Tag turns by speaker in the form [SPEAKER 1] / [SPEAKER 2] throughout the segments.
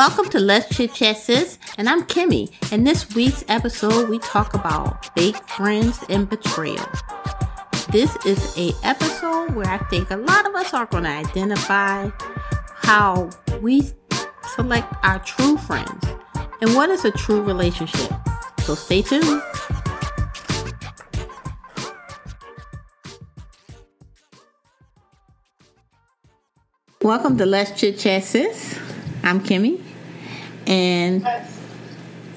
[SPEAKER 1] Welcome to Let's Chit Chat Sis, and I'm Kimme. In this week's episode, we talk about fake friends and betrayal. This is a episode where I think a lot of us are going to identify how we select our true friends and what is a true relationship. So stay tuned. Welcome to Let's Chit Chat Sis. I'm Kimme. And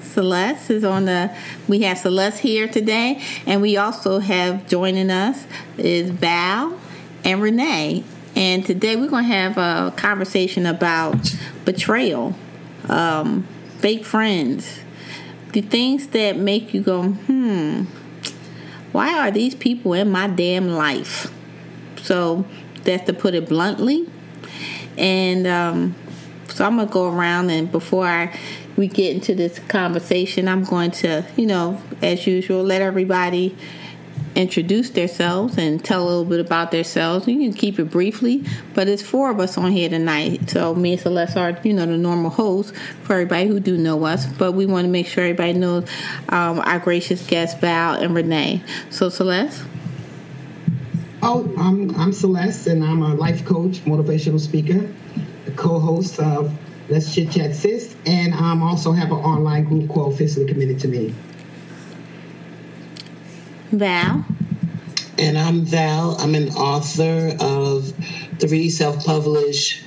[SPEAKER 1] Celeste is on the we have Celeste here today and we also have joining us is Val and Renee. And today we're going to have a conversation about betrayal, um, fake friends, the things that make you go, hmm, why are these people in my damn life? So that's to put it bluntly. And um, so I'm gonna go around and before I we get into this conversation, I'm going to, you know, as usual, let everybody introduce themselves and tell a little bit about themselves. You can keep it briefly, but it's four of us on here tonight. So me and Celeste are, you know, the normal hosts for everybody who do know us. But we want to make sure everybody knows um, our gracious guests, Val and Renee. So Celeste.
[SPEAKER 2] Oh, I'm I'm Celeste, and I'm a life coach, motivational speaker, the co-host of Let's Chit Chat Sis, and I um, also have an online group called Physically Committed to Me.
[SPEAKER 1] Val.
[SPEAKER 3] And I'm Val. I'm an author of three self-published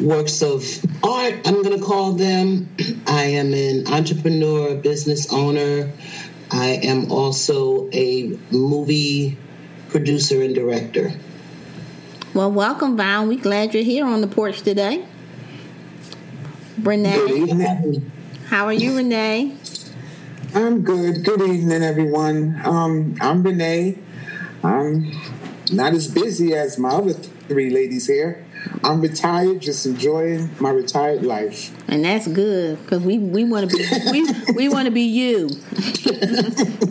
[SPEAKER 3] works of art. I'm going to call them. I am an entrepreneur, business owner. I am also a movie producer and director.
[SPEAKER 1] Well, welcome, Val. We're glad you're here on the porch today. Renee. How are you, Renee?
[SPEAKER 4] I'm good. Good evening, everyone. Um, I'm Renee. I'm not as busy as my other three ladies here. I'm retired, just enjoying my retired life.
[SPEAKER 1] And that's good because we, we want to be we, we want to be you.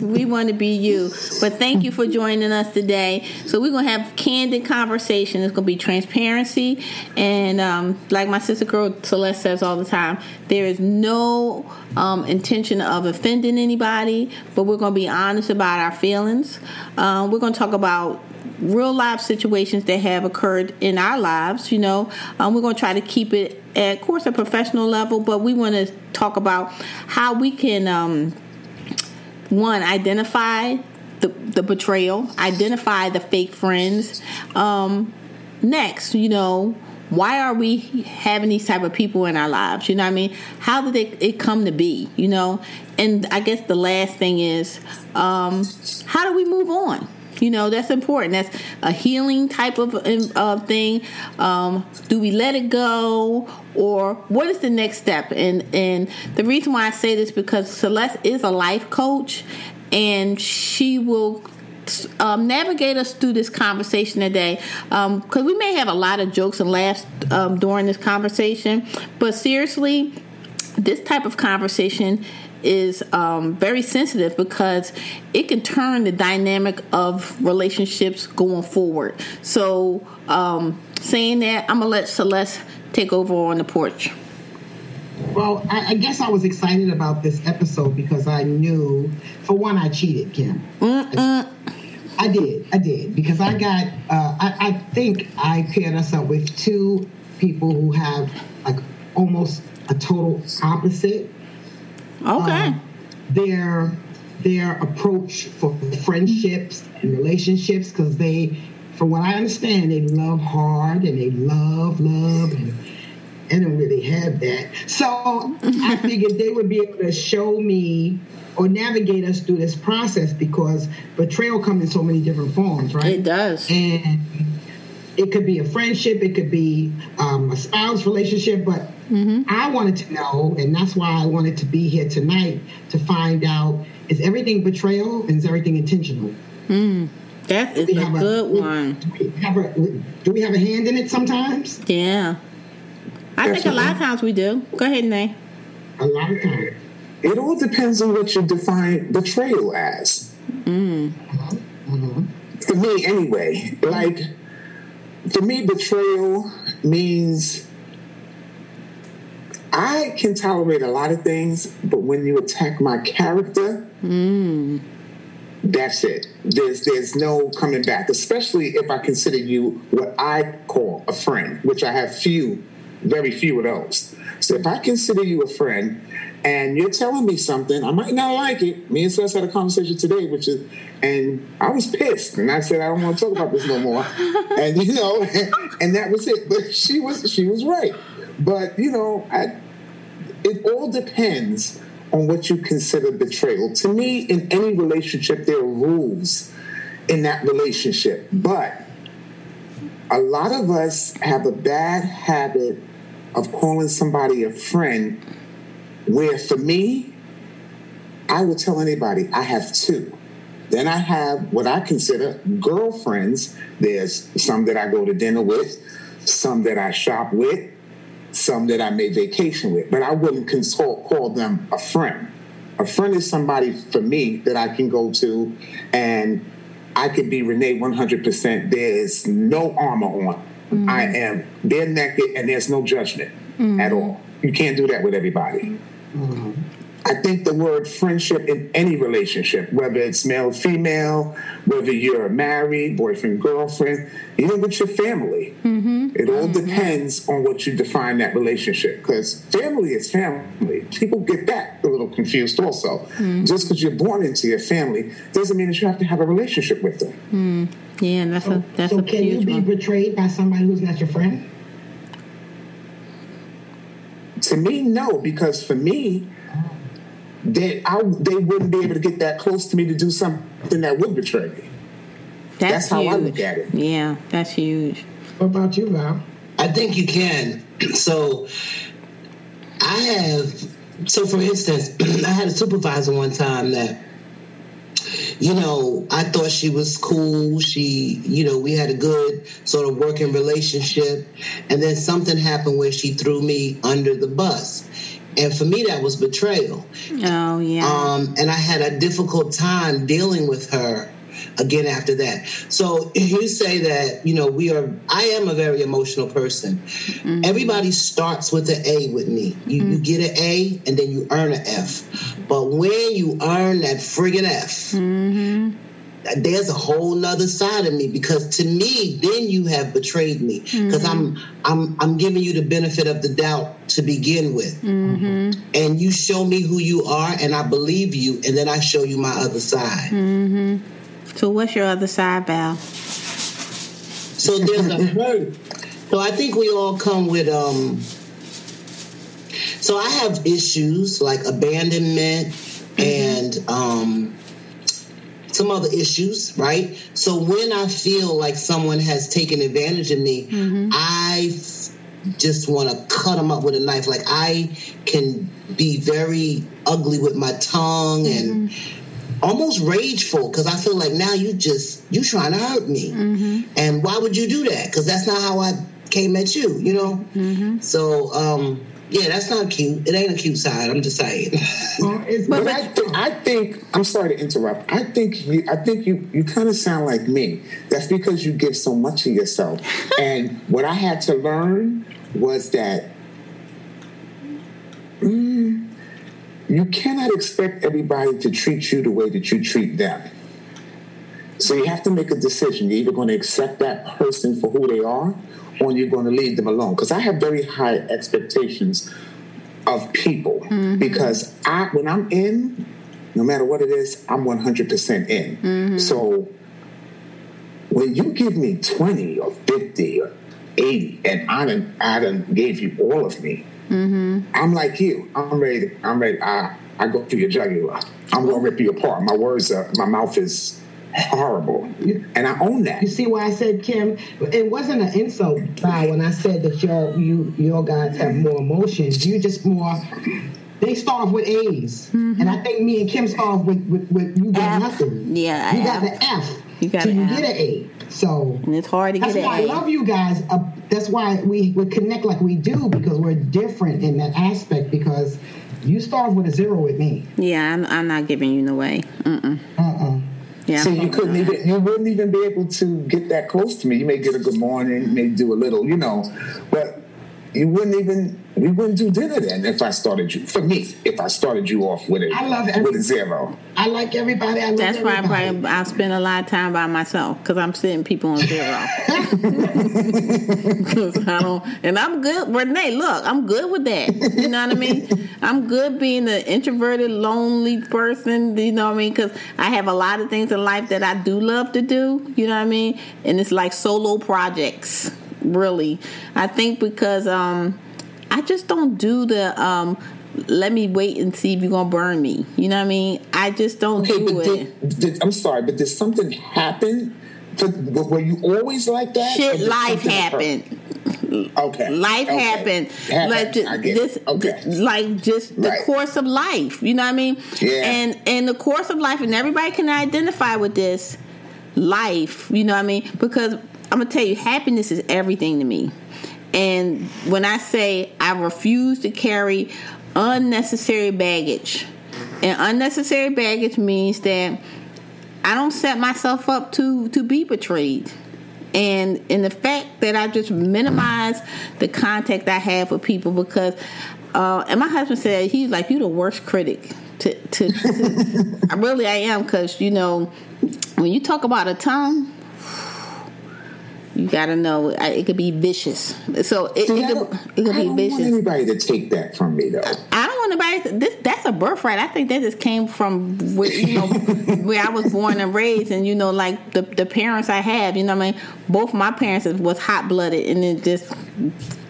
[SPEAKER 1] we want to be you. But thank you for joining us today. So we're gonna have candid conversation. It's gonna be transparency, and um, like my sister girl Celeste says all the time, there is no um, intention of offending anybody, but we're gonna be honest about our feelings. Um, we're gonna talk about real life situations that have occurred in our lives. You know, um, we're going to try to keep it at, of course, a professional level, but we want to talk about how we can, um, one, identify the, the betrayal, identify the fake friends. Um, next, you know, why are we having these type of people in our lives? You know what I mean? How did it, it come to be? You know, and I guess the last thing is, um, how do we move on? You know, that's important. That's a healing type of uh, thing. Um, do we let it go, or what is the next step? And and the reason why I say this because Celeste is a life coach, and she will um, navigate us through this conversation today because um, we may have a lot of jokes and laughs um, during this conversation, but seriously, this type of conversation is um, very sensitive because it can turn the dynamic of relationships going forward. So, um, saying that, I'm gonna let Celeste take over on the porch.
[SPEAKER 2] Well, I, I, guess I was excited about this episode because I knew, for one, I cheated, Kim. I, I, did, I did, because I got, uh, I, I think I paired us up with two people who have like almost a total opposite
[SPEAKER 1] Okay. Um,
[SPEAKER 2] their their approach for friendships and relationships because they, from what I understand, they love hard and they love love and I don't really have that. So I figured they would be able to show me or navigate us through this process because betrayal comes in so many different forms, right?
[SPEAKER 1] It does.
[SPEAKER 2] And it could be a friendship, it could be um, a spouse relationship, but mm-hmm. I wanted to know, and that's why I wanted to be here tonight to find out is everything betrayal and is everything intentional?
[SPEAKER 1] Mm, that is a good a, one.
[SPEAKER 2] Do we, have a, do we have a hand in it sometimes?
[SPEAKER 1] Yeah. I think a lot of times we do. Go ahead, Nay.
[SPEAKER 2] A lot of times.
[SPEAKER 4] It all depends on what you define betrayal as.
[SPEAKER 1] Mm.
[SPEAKER 4] Mm-hmm. For me, anyway, like for me, betrayal means I can tolerate a lot of things, but when you attack my character, that's it. There's there's no coming back, especially if I consider you what I call a friend, which I have few, very few of those. So if I consider you a friend and you're telling me something, I might not like it. Me and Sus had a conversation today, which is, and I was pissed, and I said I don't want to talk about this no more. and you know, and that was it. But she was she was right. But you know, I, it all depends on what you consider betrayal. To me, in any relationship, there are rules in that relationship. But a lot of us have a bad habit of calling somebody a friend, where for me, I will tell anybody I have two. Then I have what I consider girlfriends. There's some that I go to dinner with, some that I shop with, some that I make vacation with, but I wouldn't consult, call them a friend. A friend is somebody for me that I can go to and I could be Renee 100%. There's no armor on. Mm. I am bare naked and there's no judgment mm. at all. You can't do that with everybody. I think the word friendship in any relationship, whether it's male, female, whether you're married, boyfriend, girlfriend, even with your family, mm-hmm. it all mm-hmm. depends on what you define that relationship. Because family is family. People get that a little confused also. Mm. Just because you're born into your family doesn't mean that you have to have a relationship with them. Mm.
[SPEAKER 1] Yeah, and that's a that's
[SPEAKER 2] so
[SPEAKER 1] a
[SPEAKER 2] can you
[SPEAKER 1] huge
[SPEAKER 2] be
[SPEAKER 1] one.
[SPEAKER 2] betrayed by somebody who's not your friend?
[SPEAKER 4] To me, no, because for me, they I, they wouldn't be able to get that close to me to do something that would betray me.
[SPEAKER 1] That's,
[SPEAKER 4] that's how I look at it.
[SPEAKER 1] Yeah, that's huge.
[SPEAKER 2] What about you, Val?
[SPEAKER 3] I think you can. So I have so for instance, I had a supervisor one time that you know, I thought she was cool. She, you know, we had a good sort of working relationship. And then something happened where she threw me under the bus. And for me, that was betrayal.
[SPEAKER 1] Oh yeah.
[SPEAKER 3] Um, and I had a difficult time dealing with her again after that. So you say that, you know, we are, I am a very emotional person. Mm-hmm. Everybody starts with an A with me. You, you mm-hmm. get an A and then you earn an F. But when you earn that friggin' F, mm-hmm. there's a whole nother side of me because to me then you have betrayed me. Because i'm i'm i'm giving you the benefit of the doubt to begin with. And you show me who you are and i believe you and then i show you my other side
[SPEAKER 1] so what's your other side, Val?
[SPEAKER 3] so there's a hurt so i think we all come with um so i have issues like abandonment and um some other issues, right? So when I feel like someone has taken advantage of me, I f- just want to cut them up with a knife. Like I can be very ugly with my tongue and almost rageful because I feel like now you just you trying to hurt me, and why would you do that? Because that's not how I came at you, you know. So um, yeah, that's not cute. It ain't a cute side. I'm just saying.
[SPEAKER 2] Well, it's,
[SPEAKER 4] But I, th- I think I'm sorry to interrupt. I think you, I think you, you kind of sound like me. That's because you give so much of yourself. and what I had to learn was that mm, you cannot expect everybody to treat you the way that you treat them. So you have to make a decision. You're either going to accept that person for who they are, or you're going to leave them alone. Because I have very high expectations of people mm-hmm. because I when I'm in, no matter what it is, I'm 100% in. Mm-hmm. So when you give me 20 or 50 or 80 and I done, I done gave you all of me, Mm-hmm. I'm like you. I'm ready. To, I'm ready. I, I go through your jugular. I'm going to rip you apart. My words are, my mouth is horrible. And I own that.
[SPEAKER 2] You see why I said Kim? It wasn't an insult, Val, when I said that your you your guys have more emotions. You just more. They start off with A's, mm-hmm. and I think me and Kim start off with with, with you got
[SPEAKER 1] F.
[SPEAKER 2] nothing.
[SPEAKER 1] Yeah,
[SPEAKER 2] you got
[SPEAKER 1] F.
[SPEAKER 2] the F.
[SPEAKER 1] You got
[SPEAKER 2] so you get an A. So
[SPEAKER 1] And it's hard to
[SPEAKER 2] that's
[SPEAKER 1] get
[SPEAKER 2] why I
[SPEAKER 1] an A.
[SPEAKER 2] love you guys. Uh, that's why we we connect like we do because we're different in that aspect. Because you start with a zero with me.
[SPEAKER 1] Yeah, I'm, I'm not giving you no way. Mm-mm.
[SPEAKER 2] Uh-uh.
[SPEAKER 1] Yeah.
[SPEAKER 4] So you couldn't even, you wouldn't even be able to get that close to me. You may get a good morning, you may do a little, you know, but you wouldn't even we wouldn't do dinner then if I started you for me if I started you off with a
[SPEAKER 2] I love
[SPEAKER 4] with a zero.
[SPEAKER 2] I like everybody. I love
[SPEAKER 1] That's why I, probably, I spend a lot of time by myself because I'm sitting people on zero. 'Cause I don't, and I'm good. Renee, look, I'm good with that. You know what I mean? I'm good being an introverted, lonely person. You know what I mean? Because I have a lot of things in life that I do love to do. You know what I mean? And it's like solo projects. Really, I think because um, I just don't do the um. Let me wait and see if you're gonna burn me. You know what I mean? I just don't
[SPEAKER 4] Okay,
[SPEAKER 1] do it.
[SPEAKER 4] did, did, I'm sorry, but did something happen? For, were you always like that?
[SPEAKER 1] Shit, life happened.
[SPEAKER 4] Okay.
[SPEAKER 1] Life
[SPEAKER 4] okay.
[SPEAKER 1] happened. Like ju-
[SPEAKER 4] I get
[SPEAKER 1] this.
[SPEAKER 4] Okay.
[SPEAKER 1] th- like just the
[SPEAKER 4] Right.
[SPEAKER 1] course of life. You know what I mean?
[SPEAKER 4] Yeah.
[SPEAKER 1] And and the course of life, and everybody can identify with this life. You know what I mean? Because I'm gonna tell you, happiness is everything to me. And when I say I refuse to carry unnecessary baggage, and unnecessary baggage means that I don't set myself up to to be betrayed. And in the fact that I just minimize the contact I have with people because uh, and my husband said he's like you're the worst critic to to, to really I am because you know when you talk about a tongue you gotta know I- it could be vicious so it,
[SPEAKER 4] See,
[SPEAKER 1] it could, it could
[SPEAKER 4] I
[SPEAKER 1] be
[SPEAKER 4] don't
[SPEAKER 1] vicious
[SPEAKER 4] want anybody to take that from me, though.
[SPEAKER 1] I don't want anybody. This that's a birthright. I think that just came from where you know where I was born and raised, and you know, like the the parents I have. You know, what I mean, both my parents was hot blooded, and it just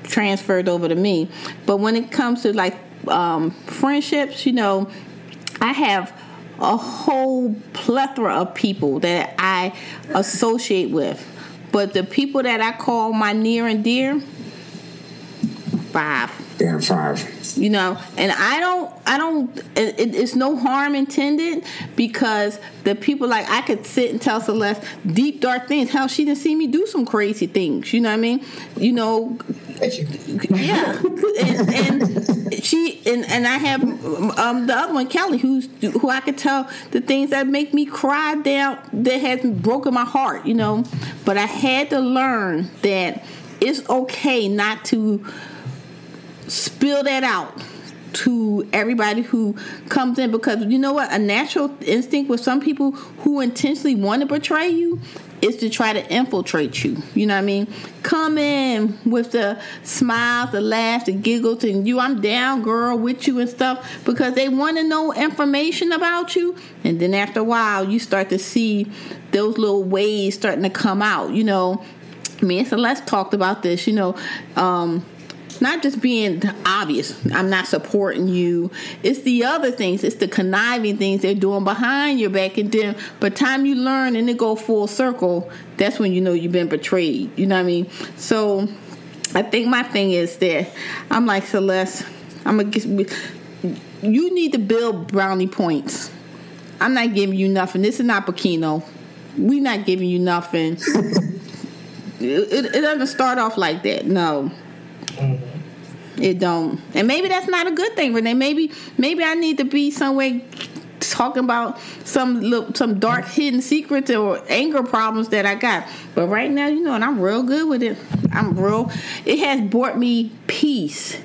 [SPEAKER 1] transferred over to me. But when it comes to like um, friendships, you know, I have a whole plethora of people that I associate with. But the people that I call my near and dear, five
[SPEAKER 4] Damn five.
[SPEAKER 1] you know and i don't i don't it, it- it's no harm intended because the people like i could sit and tell celeste deep dark things. How she didn't see me do some crazy things you know what i mean? You know yeah. And, and she and, and i have um the other one kelly who's who i could tell the things that make me cry down that has broken my heart you know? But i had to learn that it's okay not to spill that out to everybody who comes in because you know what? A natural instinct with some people who intentionally want to betray you is to try to infiltrate you. You know what i mean? Come in with the smiles the laughs the giggles and you i'm down girl with you and stuff because they want to know information about you. And then after a while you start to see those little ways starting to come out you know. Me and celeste talked about this you know um not just being obvious. I'm not supporting you. It's the other things. It's the conniving things they're doing behind your back. And then by the time you learn and it go full circle that's when you know you've been betrayed. You know what i mean? So i think my thing is that i'm like celeste i'm gonna get you need to build brownie points. I'm not giving you nothing. This is not Bikino. we not giving you nothing. It, it, it doesn't start off like that. No mm-hmm. It don't. And maybe that's not a good thing, Renee. Maybe maybe I need to be somewhere talking about some little, some dark hidden secrets or anger problems that I got. But right now, you know, and I'm real good with it. I'm real. It has brought me peace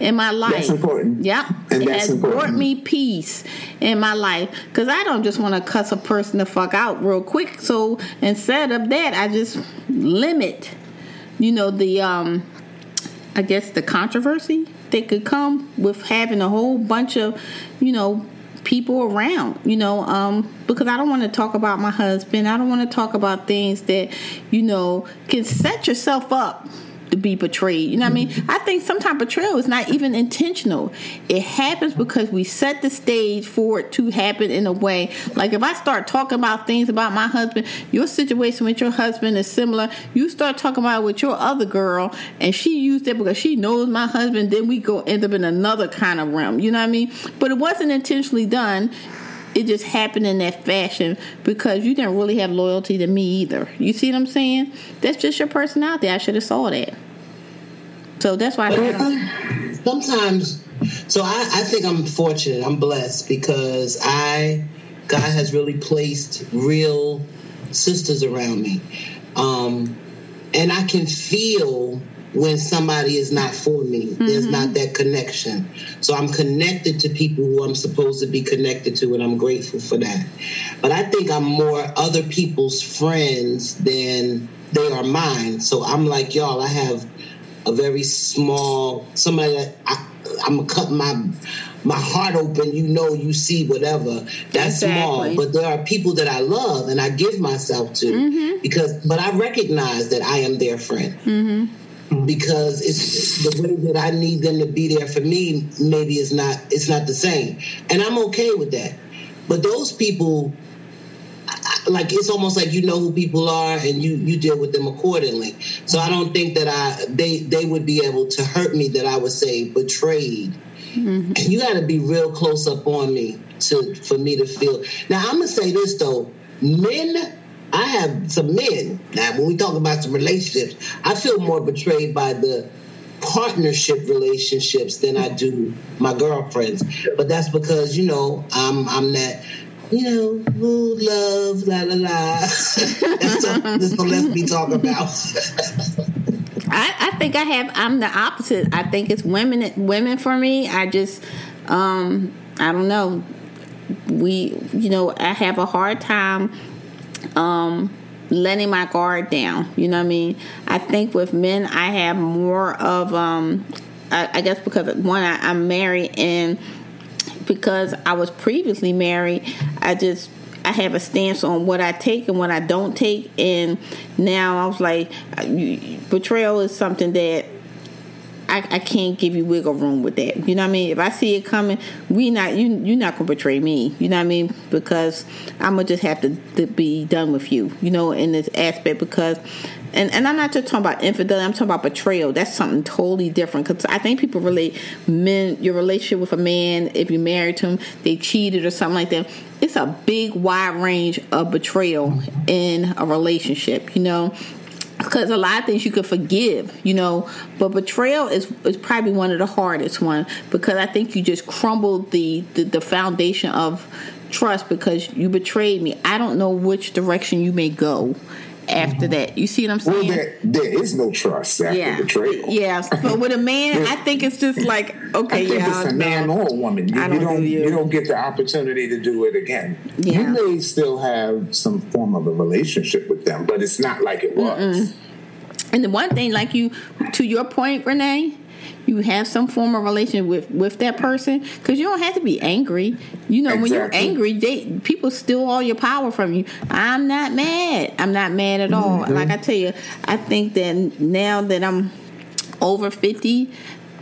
[SPEAKER 1] in my life.
[SPEAKER 4] That's important.
[SPEAKER 1] Yep.
[SPEAKER 4] And
[SPEAKER 1] it
[SPEAKER 4] that's
[SPEAKER 1] has
[SPEAKER 4] important.
[SPEAKER 1] brought me peace in my life because I don't just want to cuss a person the fuck out real quick. So instead of that, I just limit, you know, the um, I guess the controversy that could come with having a whole bunch of, you know, people around, you know, um, because I don't want to talk about my husband. I don't want to talk about things that, you know, can set yourself up be betrayed. You know what I mean? Mm-hmm. I think sometimes betrayal is not even intentional. It happens because we set the stage for it to happen in a way. Like if I start talking about things about my husband, your situation with your husband is similar. You start talking about it with your other girl, and she used it because she knows my husband. Then we go end up in another kind of realm. You know what I mean? But it wasn't intentionally done it just happened in that fashion because you didn't really have loyalty to me either. You see what I'm saying? That's just your personality. I should have saw that. So that's why I
[SPEAKER 3] sometimes so I, I think i'm fortunate i'm blessed because i god has really placed real sisters around me um, and i can feel when somebody is not for me. Mm-hmm. There's not that connection. So I'm connected to people who I'm supposed to be connected to, and I'm grateful for that. But I think I'm more other people's friends than they are mine. So I'm like y'all. I have a very small somebody that I, I'm gonna cut my my heart open, you know, you see whatever. That's exactly. small, but there are people that I love and I give myself to mm-hmm. because, but I recognize that I am their friend. Mm-hmm. Because it's the way that I need them to be there for me. Maybe it's not. It's not the same, and I'm okay with that. But those people, like it's almost like you know who people are and you you deal with them accordingly. So I don't think that I they they would be able to hurt me that I would say betrayed Mm-hmm. You got to be real close up on me to for me to feel. Now I'm gonna say this though, men. I have some men now. When we talk about some relationships, I feel more betrayed by the partnership relationships than I do my girlfriends. But that's because you know I'm I'm that you know, ooh, love, la la la. that's what let's be talking about.
[SPEAKER 1] I, I think I have. I'm the opposite. I think it's women. Women for me. I just, um, I don't know. We, you know, I have a hard time, um, letting my guard down. You know what I mean? I think with men, I have more of, um, I, I guess because one, I, I'm married and because I was previously married, I just I have a stance on what I take and what I don't take, and now I was like, betrayal is something that I, I, can't give you wiggle room with that. You know what I mean? If I see it coming, we not you you're not gonna betray me. You know what I mean? Because I'm gonna just have to, to be done with you. You know, in this aspect because. And, and I'm not just talking about infidelity. I'm talking about betrayal. That's something totally different. Because I think people relate men your relationship with a man. If you married to him, they cheated or something like that. It's a big wide range of betrayal in a relationship. You know, because a lot of things you could forgive, you know, but betrayal is, is probably one of the hardest one because I think you just crumbled the, the, the foundation of trust because you betrayed me. I don't know which direction you may go after that. You see what I'm saying?
[SPEAKER 4] Well, there, there is no trust after yeah. betrayal.
[SPEAKER 1] Yeah, but with a man, I think it's just like okay, yeah,
[SPEAKER 4] it's a man or a woman. You, I don't, you don't, do you. you. don't get the opportunity to do it again. Yeah. You may still have some form of a relationship with them, but it's not like it was. Mm-mm.
[SPEAKER 1] And the one thing, like you, to your point, Renee, you have some form of relation with with that person because you don't have to be angry. You know, exactly. when you're angry, they people steal all your power from you. I'm not mad. I'm not mad at all. Mm-hmm. Like I tell you, I think that now that I'm over fifty,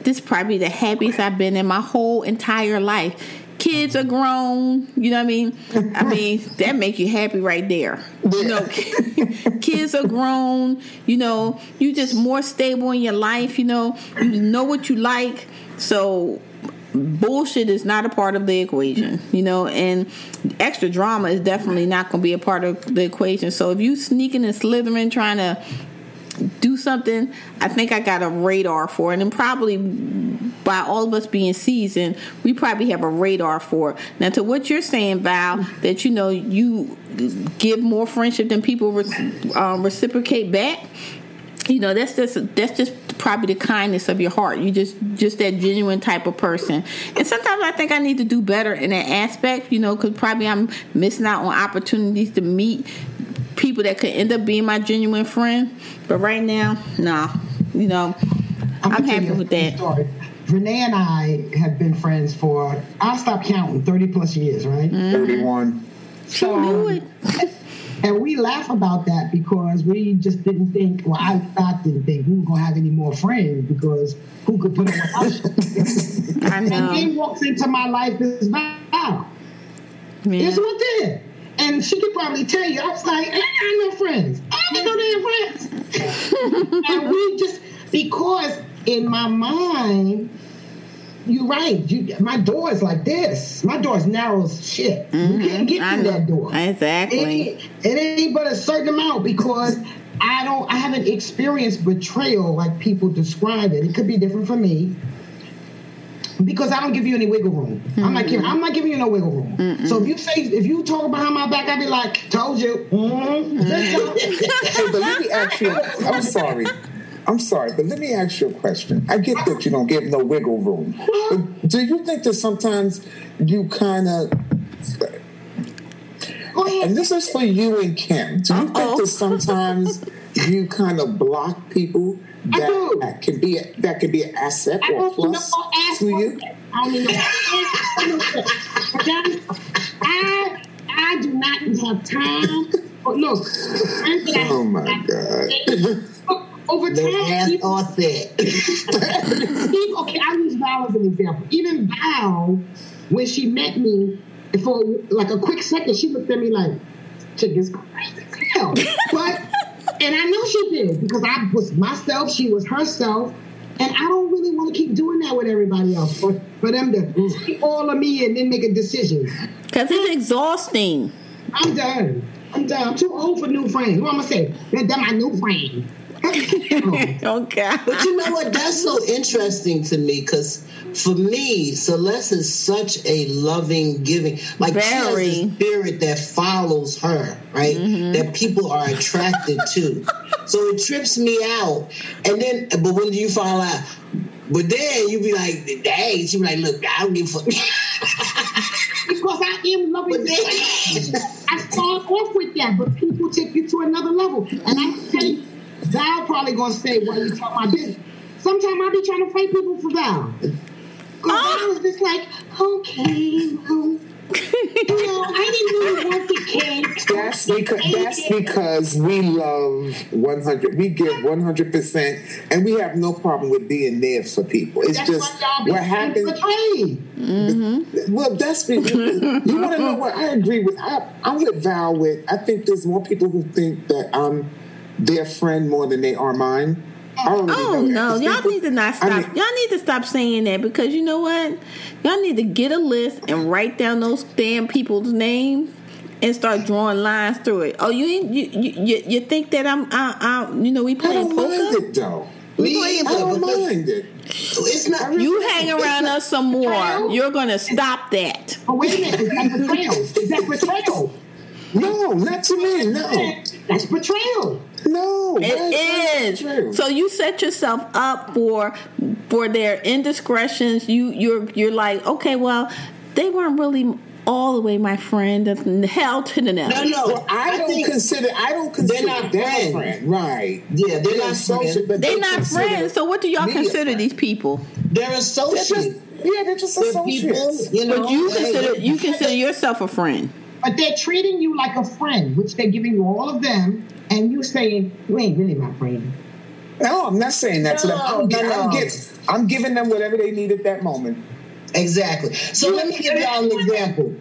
[SPEAKER 1] this is probably the happiest I've been in my whole entire life kids are grown. You know what I mean? I mean, that make you happy right there. You know, kids are grown. You know, you just more stable in your life. You know, you know what you like. So bullshit is not a part of the equation, you know, and extra drama is definitely not going to be a part of the equation. So if you sneaking and slithering trying to do something, I think I got a radar for it. And probably by all of us being seasoned, we probably have a radar for it. Now, to what you're saying, Val, that you know, you give more friendship than people re- um, reciprocate back. You know, that's just that's just probably the kindness of your heart. You just just that genuine type of person. And sometimes I think I need to do better in that aspect. You know, because probably I'm missing out on opportunities to meet people that could end up being my genuine friend. But right now, nah. You know, I'm, I'm happy with that. Story.
[SPEAKER 2] Renee and I have been friends for I stopped counting thirty plus years, right?
[SPEAKER 4] Mm-hmm. Thirty-one.
[SPEAKER 1] So knew it.
[SPEAKER 2] And we laugh about that because we just didn't think, well, I, I didn't think we were going to have any more friends because who could put up with us? I know. And he walks into my life as Val. It's what did. And she could probably tell you, I was like, I ain't no friends. I ain't no damn friends. and we just, because in my mind, you're right. You, my door is like this. My door is narrow as shit. Mm-hmm. You can't get through that door.
[SPEAKER 1] Exactly.
[SPEAKER 2] It, it ain't but a certain amount because I don't. I haven't experienced betrayal like people describe it. It could be different for me because I don't give you any wiggle room. Mm-hmm. I'm not giving. I'm not giving you no wiggle room. Mm-mm. So if you say if you talk behind my back, I'd be like, "Told you." Mm-hmm.
[SPEAKER 4] hey, but let me ask you. I'm sorry. I'm sorry, but let me ask you a question. I get that you don't give no wiggle room, but do you think that sometimes you kind of and this is for you and Kim. Do you Uh-oh. think that sometimes you kind of block people that, that can be a, that can be an asset or plus to you? I don't know.
[SPEAKER 2] I I do not have time. Oh, but look,
[SPEAKER 4] oh my god.
[SPEAKER 2] Over time,
[SPEAKER 3] people, offset.
[SPEAKER 2] people, okay, I use Val as an example. Even Val, when she met me, for like a quick second, she looked at me like, "Chick is crazy hell." but and I know she did because I was myself, she was herself, and I don't really want to keep doing that with everybody else. For for them to mm. see all of me and then make a decision.
[SPEAKER 1] Because it's exhausting.
[SPEAKER 2] I'm done. I'm done. I'm too old for new friends. What am I gonna say? They're my new friend.
[SPEAKER 1] okay.
[SPEAKER 3] But you know what? That's so interesting to me because for me, Celeste is such a loving, giving, like Very. she has a spirit that follows her, right? Mm-hmm. That people are attracted to. So it trips me out. And then, but when do you find out? But then you be like, dang, she be like, look, I don't give a fuck.
[SPEAKER 2] because I am loving the I start off with that, but people take you to another level. And I say, Val probably gonna say, "Why you talk my business?" Sometimes I be trying to fight people for Val. Cause I was just like, okay, well, you know, I didn't really want the cake.
[SPEAKER 4] That's because that's because we love one hundred. We give one hundred percent, and we have no problem with being there for people. It's that's just what happens. Mm-hmm. Well, that's you, you want to know what I agree with. I, I'm with Val. With I think there's more people who think that I'm their friend more than they are mine.
[SPEAKER 1] oh no, y'all need to not stop. I mean, y'all need to stop saying that because you know what? Y'all need to get a list and write down those damn people's names and start drawing lines through it. Oh, you you you, you think that I'm I, I you know we playing
[SPEAKER 4] I don't
[SPEAKER 1] poker?
[SPEAKER 4] Mind it, though. We playing I don't mind it.
[SPEAKER 3] It's not.
[SPEAKER 1] You hang around us some more. You're gonna stop that.
[SPEAKER 2] Oh wait a minute! Is that betrayal? Is that betrayal?
[SPEAKER 4] No, not to me. No,
[SPEAKER 2] that's betrayal.
[SPEAKER 4] No,
[SPEAKER 1] it is. So you set yourself up for for their indiscretions. You you're you're like, okay, well, they weren't really all the way my friend. Hell to the
[SPEAKER 3] no. No, no.
[SPEAKER 4] Well, I, I, don't consider. I don't consider they're not friends. Friend. Right?
[SPEAKER 3] Yeah, they're, they're not
[SPEAKER 1] social, but they're they not friends. So what do y'all consider these people?
[SPEAKER 3] They're associates. They're just,
[SPEAKER 4] yeah, they're just associates.
[SPEAKER 1] People, you know, but you consider you consider yourself a friend.
[SPEAKER 2] But they're treating you like a friend, which they're giving you all of them, and you saying, You ain't really my friend.
[SPEAKER 4] No, I'm not saying that no, to them. I'm, no, no. I'm, I'm, giving them whatever they need at that moment.
[SPEAKER 3] Exactly. So let me give y'all an example.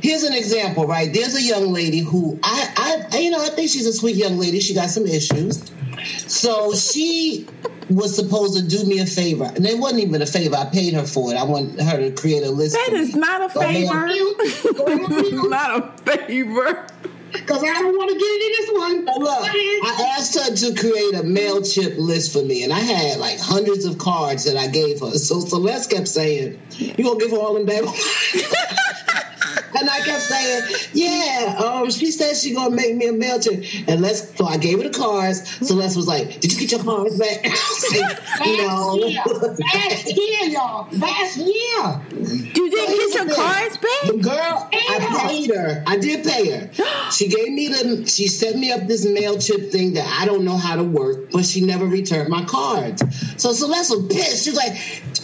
[SPEAKER 3] Here's an example, right? There's a young lady who I, I, you know, I think she's a sweet young lady. She got some issues. So she was supposed to do me a favor, and it wasn't even a favor. I paid her for it. I want her to create a list.
[SPEAKER 1] That is not a favor. not a favor.
[SPEAKER 2] Because I don't want to get into this one.
[SPEAKER 3] look, I asked her to create a MailChimp list for me, and I had like hundreds of cards that I gave her. So Celeste kept saying, You gonna give her all them back? And I kept saying, yeah, um, she said she gonna make me a MailChimp. And Les, so I gave her the cards. So Les was like, did you get your cards back? like,
[SPEAKER 2] no. Year. Last year, y'all. Last year.
[SPEAKER 1] You didn't get your cards back?
[SPEAKER 3] The girl, I paid her. I did pay her. She gave me the, she set me up this MailChimp thing that I don't know how to work, but she never returned my cards. So Celeste was pissed. She's like,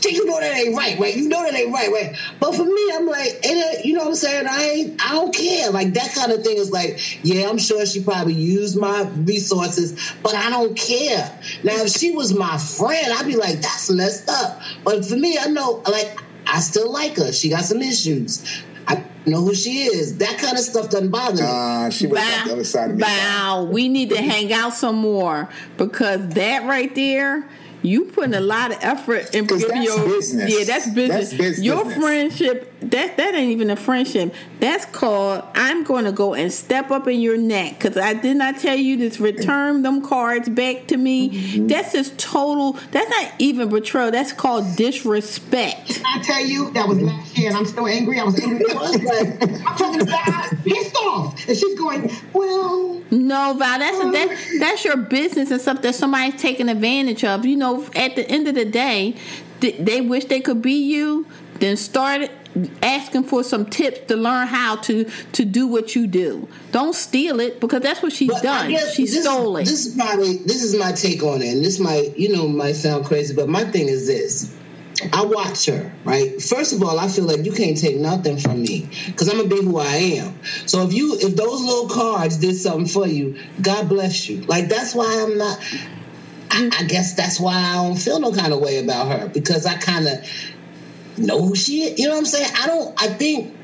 [SPEAKER 3] you know that ain't right, right? You know that ain't right, right? But for me, I'm like, it, you know what I'm saying? I ain't, I don't care. Like that kind of thing is like, yeah, I'm sure she probably used my resources, but I don't care. Now, if she was my friend, I'd be like, that's messed up. But for me, I know, like, I still like her. She got some issues. I know who she is. That kind of stuff doesn't bother me.
[SPEAKER 4] Uh, she was wow. on the other side of me.
[SPEAKER 1] Wow, we need to hang out some more because that right there you putting a lot of effort in
[SPEAKER 4] 'Cause
[SPEAKER 1] giving your
[SPEAKER 4] business.
[SPEAKER 1] yeah that's business.
[SPEAKER 4] That's business.
[SPEAKER 1] Your friendship that that ain't even a friendship. That's called I'm going to go and step up in your neck because I did not tell you to return them cards back to me.
[SPEAKER 4] Mm-hmm.
[SPEAKER 1] That's just total. That's not even betrayal. That's called disrespect.
[SPEAKER 2] I tell you, that was last year, and I'm still angry. I was angry. I'm talking about pissed off, and she's going, "Well,
[SPEAKER 1] No, Val, that's that, that's your business and stuff that somebody's taking advantage of. You know, at the end of the day, th- they wish they could be you. Then start asking for some tips to learn how to to do what you do. Don't steal it because that's what she's
[SPEAKER 3] But
[SPEAKER 1] done. She
[SPEAKER 3] this,
[SPEAKER 1] stole it.
[SPEAKER 3] This is probably this is my take on it, and this might you know might sound crazy, but my thing is this. I watch her, right? First of all, I feel like you can't take nothing from me because I'm gonna be who I am. So if you, if those little cards did something for you, God bless you. Like that's why I'm not. I, I guess that's why I don't feel no kind of way about her because I kind of know who she is. You know what I'm saying? I don't. I think.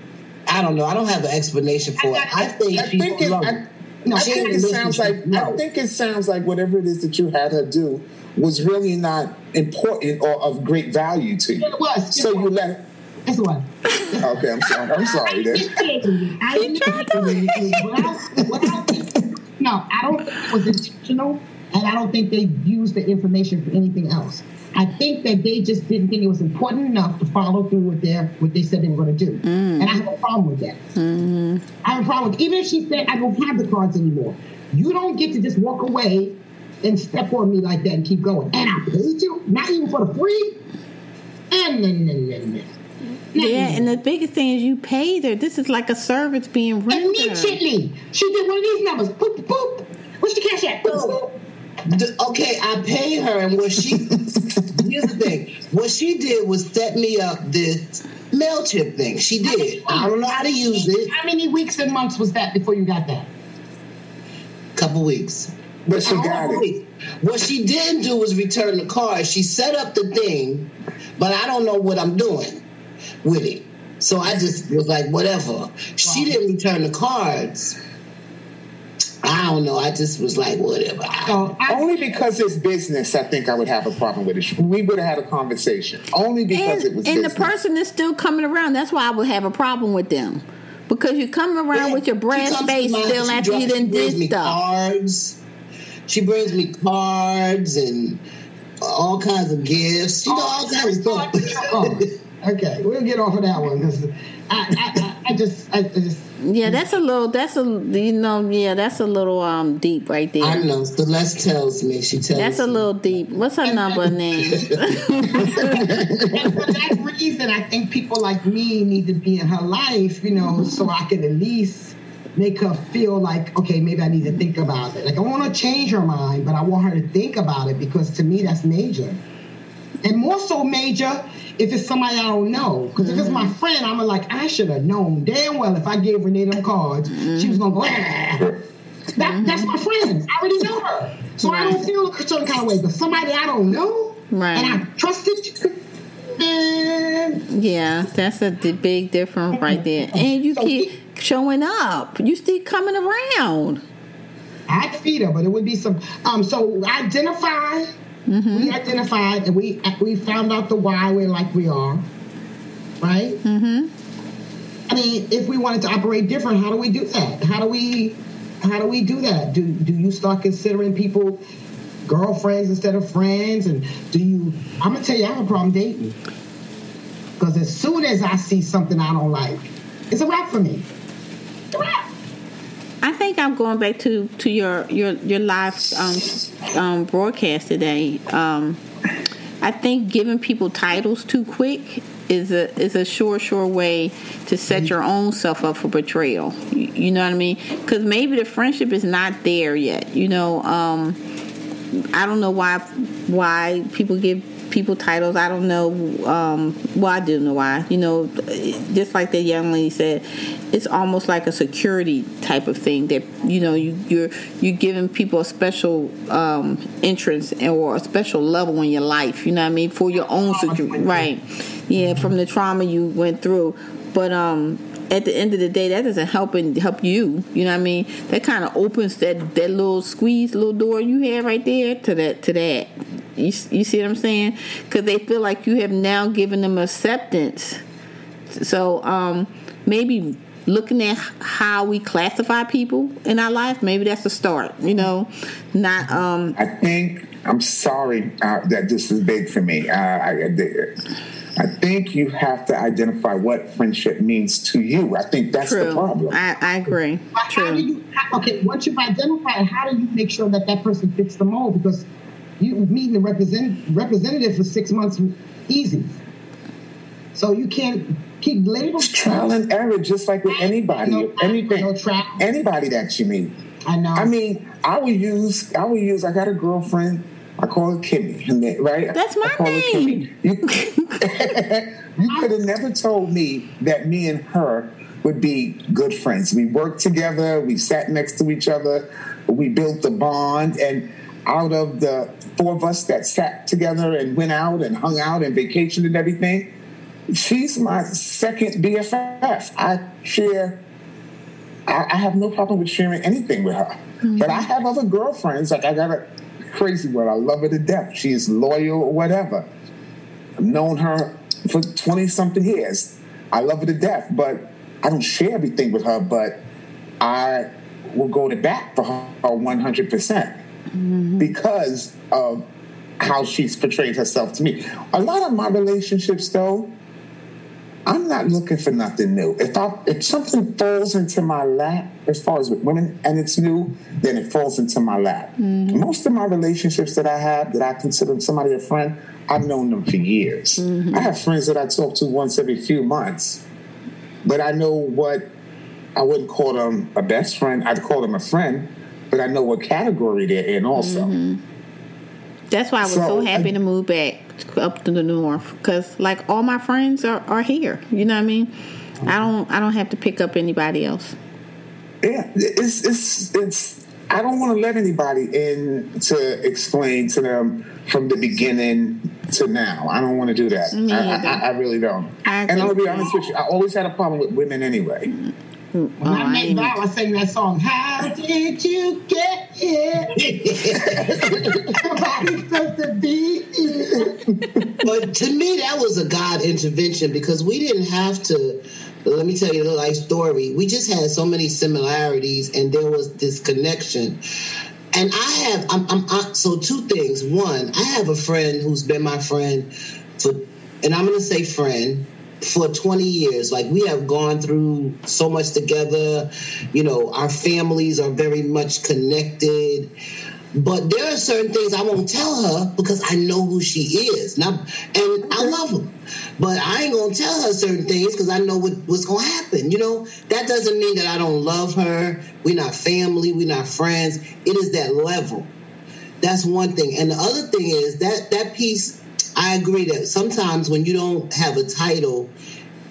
[SPEAKER 3] I don't know. I don't have an explanation for it. I think
[SPEAKER 4] I
[SPEAKER 3] she's
[SPEAKER 4] think it,
[SPEAKER 3] alone.
[SPEAKER 4] I,
[SPEAKER 2] No,
[SPEAKER 4] I
[SPEAKER 2] she
[SPEAKER 4] think
[SPEAKER 2] ain't
[SPEAKER 4] it sounds like
[SPEAKER 3] relationship.
[SPEAKER 4] I
[SPEAKER 3] No.
[SPEAKER 4] think it sounds like whatever it is that you had her do was really not important or of great value to you.
[SPEAKER 2] It was.
[SPEAKER 4] So you let.
[SPEAKER 2] guess what?
[SPEAKER 4] Okay, I'm sorry. I'm sorry. Then.
[SPEAKER 2] I didn't what I, what I think, no, I don't think it was intentional, and I don't think they used the information for anything else. I think that they just didn't think it was important enough to follow through with their what they said they were going to do, mm. and I have a problem with that. Mm-hmm. I have a problem with even if she said I don't have the cards anymore. You don't get to just walk away and step on me like that and keep going. And I paid you, not even for the free. And no, no, no, no.
[SPEAKER 1] yeah, and the biggest thing is you paid her. This is like a service being rendered.
[SPEAKER 2] Immediately, she did one of these numbers. Boop, boop. What's the cash at? Boop, boop.
[SPEAKER 3] D- okay, I pay her, and what she here's the thing: what she did was set me up this Mailchimp thing. She did. I don't know how to use it.
[SPEAKER 2] How many weeks and months was that before you got that?
[SPEAKER 3] Couple weeks.
[SPEAKER 4] But she got it.
[SPEAKER 3] weeks. What she didn't do was return the card. She set up the thing, but I don't know what I'm doing with it. So I just was like, whatever. She didn't return the cards. I don't know. I just was like, whatever. I-
[SPEAKER 2] oh, So
[SPEAKER 4] Only because it's business, I think I would have a problem with it. We would have had a conversation. Only because
[SPEAKER 1] and,
[SPEAKER 4] it was
[SPEAKER 1] and the person is still coming around. That's why I would have a problem with them. Because you come around
[SPEAKER 3] Yeah,
[SPEAKER 1] with your
[SPEAKER 3] she
[SPEAKER 1] brass
[SPEAKER 3] comes
[SPEAKER 1] face
[SPEAKER 3] my-
[SPEAKER 1] still
[SPEAKER 3] she
[SPEAKER 1] after you
[SPEAKER 3] drops- she
[SPEAKER 1] done
[SPEAKER 3] brings
[SPEAKER 1] did
[SPEAKER 3] me
[SPEAKER 1] stuff.
[SPEAKER 3] Cards. She brings me cards and all kinds of gifts. You know, all kinds of
[SPEAKER 2] oh, stuff. Okay, we'll get off of that one because I, I, I, I just, I just.
[SPEAKER 1] Yeah, that's a little. That's a you know. Yeah, that's a little um deep right there.
[SPEAKER 3] I know. Celeste tells me. She tells
[SPEAKER 1] That's a little deep. What's her number name?
[SPEAKER 2] And for that reason, I think people like me need to be in her life, you know, so I can at least make her feel like, okay, maybe I need to think about it. Like I want to change her mind, but I want her to think about it because to me that's major, and more so major if it's somebody I don't know. Because if it's my friend, I'm like, I should have known damn well if I gave Renee them cards, she was gonna go. "Ah." That, That's my friend. I already know her, so I don't feel a certain kind of way. But somebody I don't know,
[SPEAKER 1] Right.
[SPEAKER 2] and I trusted.
[SPEAKER 1] Yeah, that's a big difference right there. And you
[SPEAKER 2] So
[SPEAKER 1] keep
[SPEAKER 2] he-
[SPEAKER 1] showing up. You still coming around.
[SPEAKER 2] I'd feed her, but it would be some. Um, so identify. We identified, and we we found out the why we're like we are, right? Mm-hmm. I mean, if we wanted to operate different, how do we do that? How do we how do we do that? Do do you start considering people girlfriends instead of friends? And do you? I'm gonna tell you, I have a problem dating because as soon as I see something I don't like, it's a wrap for me. It's a wrap.
[SPEAKER 1] I think I'm going back to to your your your live um, um, broadcast today. Um, I think giving people titles too quick is a is a sure sure way to set your own self up for betrayal. You, you know what I mean? Because maybe the friendship is not there yet. You know, um, I don't know why why people give people titles. I don't know. Um, well, I do know why. You know, just like that young lady said, it's almost like a security type of thing that you know you you're you're giving people a special um, entrance or a special level in your life. You know what I mean for your own security, right? Yeah, from the trauma you went through, but um at the end of the day, that doesn't help and help you. You know what I mean? That kind of opens that that little squeeze little door you have right there to that to that. You, you see what I'm saying? Because they feel like you have now given them acceptance. So um, maybe looking at how we classify people in our life, maybe that's a start. You know, not. Um,
[SPEAKER 4] I think I'm sorry uh, that this is big for me. Uh, I, I think you have to identify what friendship means to you. I think that's
[SPEAKER 1] true.
[SPEAKER 4] the problem.
[SPEAKER 1] I, I agree.
[SPEAKER 2] But
[SPEAKER 1] true.
[SPEAKER 2] How do you, okay, once you've identified, how do you make sure that that person fits the mold? Because you meeting a represent, representative for six months easy. So you can't keep labeling.
[SPEAKER 4] Trial and error, just like with anybody,
[SPEAKER 2] No,
[SPEAKER 4] anything,
[SPEAKER 2] no trial.
[SPEAKER 4] anybody that you meet.
[SPEAKER 2] I know.
[SPEAKER 4] I mean, I would use, I would use. I got a girlfriend. I call her Kimmy, right?
[SPEAKER 1] That's my
[SPEAKER 4] I call her
[SPEAKER 1] name.
[SPEAKER 4] Kimmy. You, you could have never told me that me and her would be good friends. We worked together. We sat next to each other. We built a bond, and out of the four of us that sat together and went out and hung out and vacationed and everything, she's my second BFF. I share, I, I have no problem with sharing anything with her. Mm-hmm. But I have other girlfriends, like I got a crazy one, I love her to death. She is loyal or whatever. I've known her for 20 something years. I love her to death, but I don't share everything with her, but I will go to bat for her 100% mm-hmm. because of how she's portrayed herself to me. A lot of my relationships, though, I'm not looking for nothing new. If I if something falls into my lap, as far as with women and it's new, then it falls into my lap. Mm-hmm. Most of my relationships that I have that I consider somebody a friend, I've known them for years. Mm-hmm. I have friends that I talk to once every few months, but I know what I wouldn't call them a best friend. I'd call them a friend but I know what category they're in also. Mm-hmm.
[SPEAKER 1] That's why I was so,
[SPEAKER 4] So, uh,
[SPEAKER 1] happy
[SPEAKER 4] I-
[SPEAKER 1] to move back up to the north because, like, all my friends are, are here. You know what I mean? I mm-hmm. don't I don't have to pick up anybody else.
[SPEAKER 4] Yeah, it's it's it's. I don't want to let anybody in to explain to them from the beginning to now. I don't want to do that. I. I, I really don't.
[SPEAKER 1] I
[SPEAKER 4] and I'll
[SPEAKER 1] agree.
[SPEAKER 4] be honest with you. I always had a problem with women anyway. Mm-hmm.
[SPEAKER 2] When
[SPEAKER 1] Oh,
[SPEAKER 2] I
[SPEAKER 1] I
[SPEAKER 2] met
[SPEAKER 1] ain't-
[SPEAKER 2] I sang that song. How did you get here? Nobody's supposed to be here.
[SPEAKER 3] But to me, that was a God intervention because we didn't have to. Let me tell you the life story. We just had so many similarities, and there was this connection. And I have, I'm, I'm, I, so two things. One, I have a friend who's been my friend for, and I'm going to say friend for 20 years. Like we have gone through so much together. You know, our families are very much connected. But there are certain things I won't tell her because I know who she is. Now, and I love her. But I ain't gonna tell her certain things because I know what, what's gonna happen. You know, that doesn't mean that I don't love her. We're not family, we're not friends. It is that level. That's one thing. And the other thing is that that piece, I agree that sometimes when you don't have a title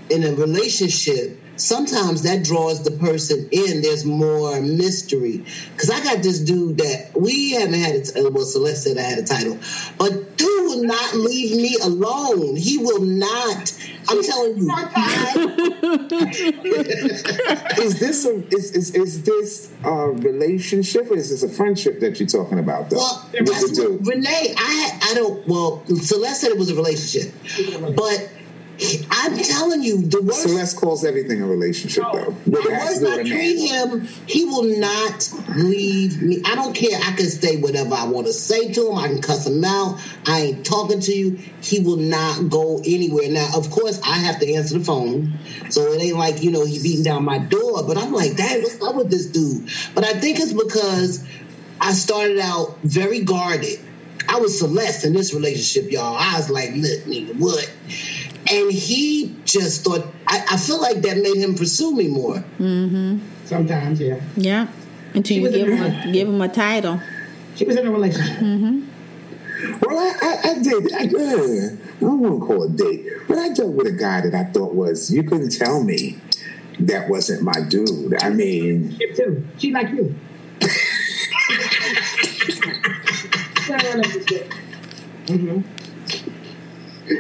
[SPEAKER 3] in a relationship, sometimes that draws the person in. There's more mystery. Because I got this dude that we haven't had it. Uh, well, Celeste said I had a title, but dude will not leave me alone. He will not. I'm telling you.
[SPEAKER 4] Is this a is is, is this a relationship or is this a friendship that you're talking about? Though?
[SPEAKER 3] Well. Renee, I I don't. Well, Celeste said it was a relationship, but I'm telling you, the worst.
[SPEAKER 4] Celeste calls everything a relationship, though.
[SPEAKER 3] The worst I treat him, he will not leave me. I don't care. I can say whatever I want to say to him. I can cuss him out. I ain't talking to you. He will not go anywhere. Now, of course, I have to answer the phone, so it ain't like you know he beating down my door. But I'm like, dang, what's up with this dude? But I think it's because I started out very guarded. I was Celeste in this relationship, y'all. I was like, look, nigga, what? And he just thought, I, I feel like that made him pursue me more. Mm-hmm.
[SPEAKER 2] Sometimes, yeah.
[SPEAKER 1] Yeah. Until you give him a, give him a title.
[SPEAKER 2] She was in a relationship. Mm-hmm.
[SPEAKER 4] Well, I, I, I did. I, uh, I don't want to call it date, but I dealt with a guy that I thought was. You couldn't tell me that wasn't my dude. I mean,
[SPEAKER 2] She too. She like you. Mhm.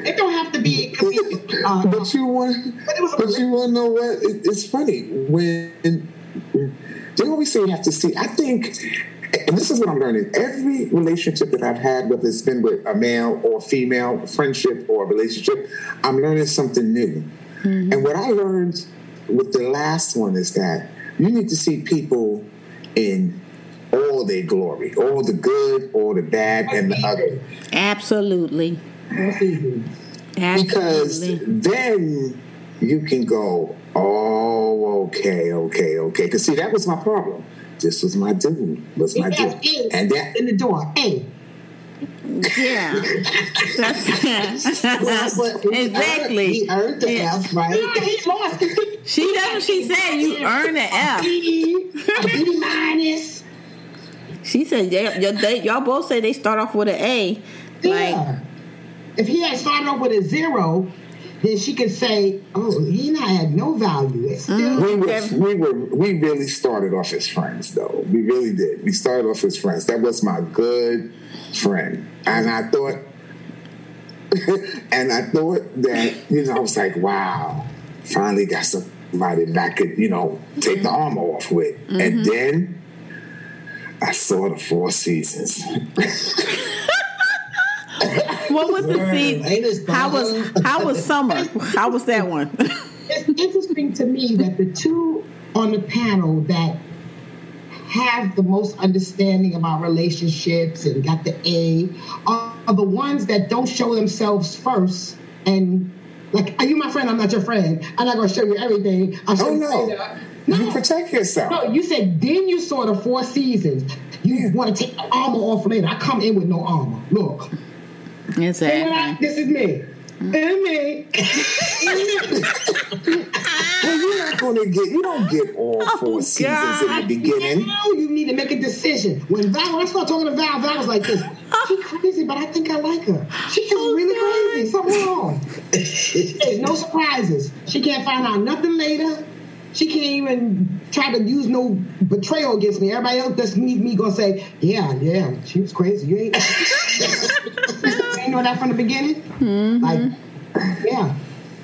[SPEAKER 2] It don't have to be. It could be uh,
[SPEAKER 4] but you want,
[SPEAKER 2] But it was a
[SPEAKER 4] but you want to know what? It, it's funny when they always say you have to see. I think, and and this is what I'm learning. Every relationship that I've had, whether it's been with a male or female, friendship or relationship, I'm learning something new. Mm-hmm. And what I learned with the last one is that you need to see people in all their glory, all the good, all the bad, and the ugly.
[SPEAKER 1] Absolutely.
[SPEAKER 4] Absolutely. Because then you can go, oh, okay, okay, okay. Because see, that was my problem. This was my dude. Was my dude.
[SPEAKER 2] And that in the door. Hey.
[SPEAKER 1] Yeah. Well, exactly.
[SPEAKER 2] He earned the yeah. F, right? Yeah, he lost.
[SPEAKER 1] She that's what she said. You earn an F.
[SPEAKER 2] A B minus.
[SPEAKER 1] She said they, y'all both say they start off with an A.
[SPEAKER 2] Yeah. Like, if he had started off with a zero, then she could say, "Oh, he not had no value." It's still
[SPEAKER 4] mm-hmm. we were, we were we really started off as friends, though. We really did. We started off as friends. That was my good friend, and I thought, and I thought that you know, I was like, "Wow, finally got somebody that I could you know take the armor off with," mm-hmm. and then. I saw the Four Seasons.
[SPEAKER 1] what was the scene? How was how was summer? How was that one?
[SPEAKER 2] it's interesting to me that the two on the panel that have the most understanding about relationships and got the A are, are the ones that don't show themselves first and like, are you my friend? I'm not your friend. I'm not going to show you everything.
[SPEAKER 4] I'm oh no. No. You protect yourself.
[SPEAKER 2] No, you said then you saw the four seasons. You yeah. want to take the armor off later. I come in with no armor. Look,
[SPEAKER 1] Exactly.
[SPEAKER 2] I, this is me. And me.
[SPEAKER 4] well, you're not going to get, you don't get all oh, four oh, seasons God. in the beginning.
[SPEAKER 2] Now you need to make a decision. When Val, when I started talking to Val, Val was like this. She's oh. crazy, but I think I like her. She's oh, really God. crazy. Something wrong. There's no surprises. She can't find out nothing later. She can't even try to use no betrayal against me. Everybody else that's me, me gonna say, yeah, yeah, she was crazy. You ain't, you ain't know that from the beginning. Mm-hmm. Like, yeah,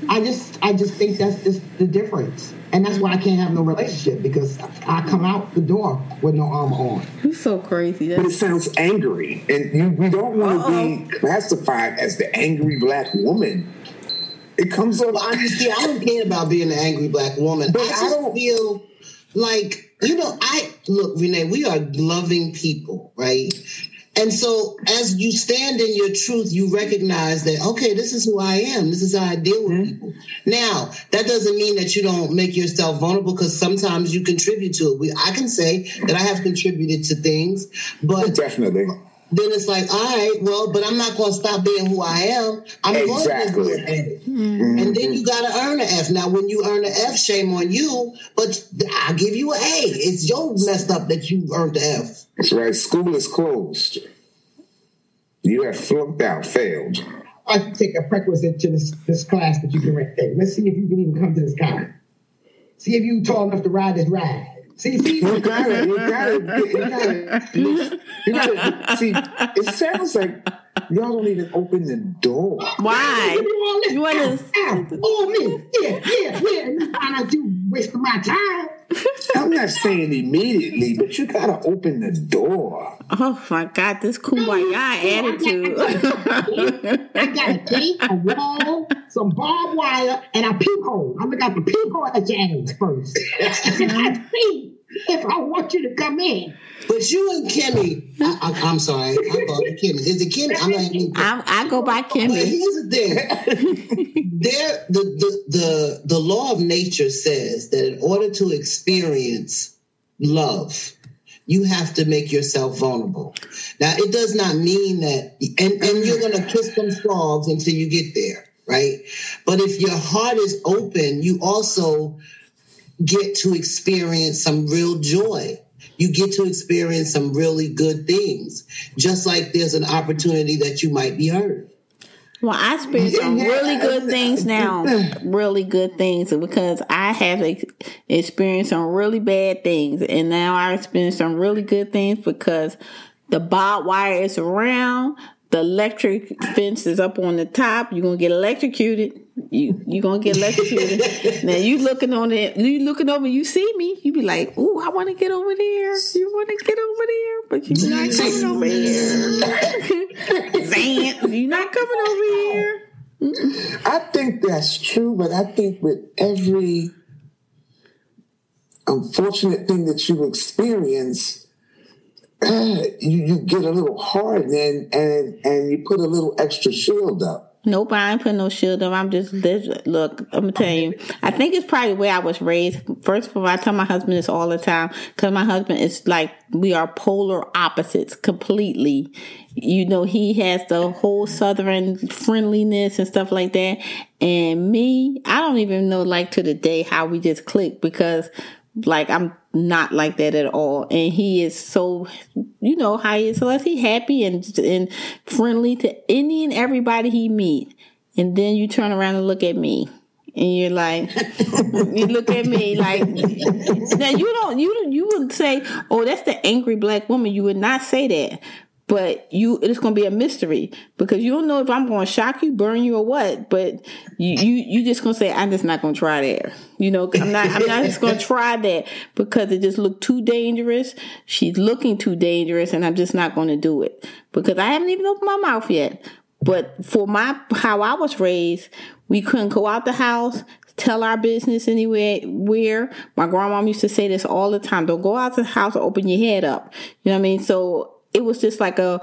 [SPEAKER 2] I just, I just think that's just the difference, and that's why I can't have no relationship because I come out the door with no armor on.
[SPEAKER 1] You're so crazy.
[SPEAKER 4] That's... But it sounds angry, and you, we don't want to be classified as the angry black woman it comes up.
[SPEAKER 3] Honestly, I don't care about being an angry black woman. But I, I don't feel like you know. I look, Renee. We are loving people, right? And so, as you stand in your truth, you recognize that, okay, this is who I am. This is how I deal with mm-hmm. people. Now, that doesn't mean that you don't make yourself vulnerable because sometimes you contribute to it. We, I can say that I have contributed to things, but
[SPEAKER 4] definitely
[SPEAKER 3] then it's like, all right, well, but I'm not going to stop being who I am. I'm exactly. going to be it. Mm-hmm. And then you got to earn an F. Now, when you earn an F, shame on you, but I'll give you an A. It's your messed up that you earned the F.
[SPEAKER 4] That's right. School is closed. You have flunked out, failed.
[SPEAKER 2] I can take a prerequisite to this, this class that you can take. Let's see if you can even come to this class. See if you tall enough to ride this ride. See, see, you got it. You got it. You got it.
[SPEAKER 4] You got it. See, it sounds like y'all don't even open the door.
[SPEAKER 1] Why? You want
[SPEAKER 2] to? Oh, me. Yeah, yeah, yeah. I'm not do wasting my time.
[SPEAKER 4] I'm not saying immediately, but you gotta open the door.
[SPEAKER 1] Oh my God, this kumbaya attitude.
[SPEAKER 2] I got a gate, a wall, some barbed wire, and a peephole. I'm gonna got the peephole at your ass first. I see if I want you to come in.
[SPEAKER 3] But you and Kimme, I, am sorry, I call you Kimme. Is it Kimme? I'm not even.
[SPEAKER 1] I, I go by Kimme.
[SPEAKER 3] here's the thing: there, the, the the the law of nature says that in order to experience love, you have to make yourself vulnerable. Now, it does not mean that, and, and you're going to kiss some frogs until you get there, right? But if your heart is open, you also get to experience some real joy. You get to experience some really good things, just like there's an opportunity that you might be hurt.
[SPEAKER 1] Well, I experience some really good things now, really good things because I have experienced some really bad things, and now I experience some really good things because the barbed wire is around, the electric fence is up on the top. You're gonna get electrocuted. You you gonna get electrocuted. now you looking on it, you looking over, you see me, you be like, "Ooh, I want to get over there. You want to get over there, but you're mm. not coming over here. Zan, you're not coming over here."
[SPEAKER 4] I think that's true, but I think with every unfortunate thing that you experience, you, you get a little hardened and and and you put a little extra shield up.
[SPEAKER 1] Nope, I ain't putting no shield up. I'm just look. I'm gonna tell you. I think it's probably where I was raised. First of all, I tell my husband this all the time because my husband is like we are polar opposites completely. You know, he has the whole southern friendliness and stuff like that, and me, I don't even know like to the day how we just click because like I'm not like that at all. And he is so, you know, how he is. So is he happy and and friendly to any and everybody he meet. And then you turn around and look at me. And you're like, you look at me like, now you don't, you you would say, oh, that's the angry black woman. You would not say that but you it's going to be a mystery because you don't know if I'm going to shock you, burn you, or what. But you you you just going to say I'm just not going to try there. You know, I'm not I'm not just going to try that because it just looked too dangerous. She's looking too dangerous, and I'm just not going to do it because I haven't even opened my mouth yet. But for my how I was raised, we couldn't go out the house, tell our business anywhere where my grandma used to say this all the time don't go out the house or open your head up you know what i mean so it was just like a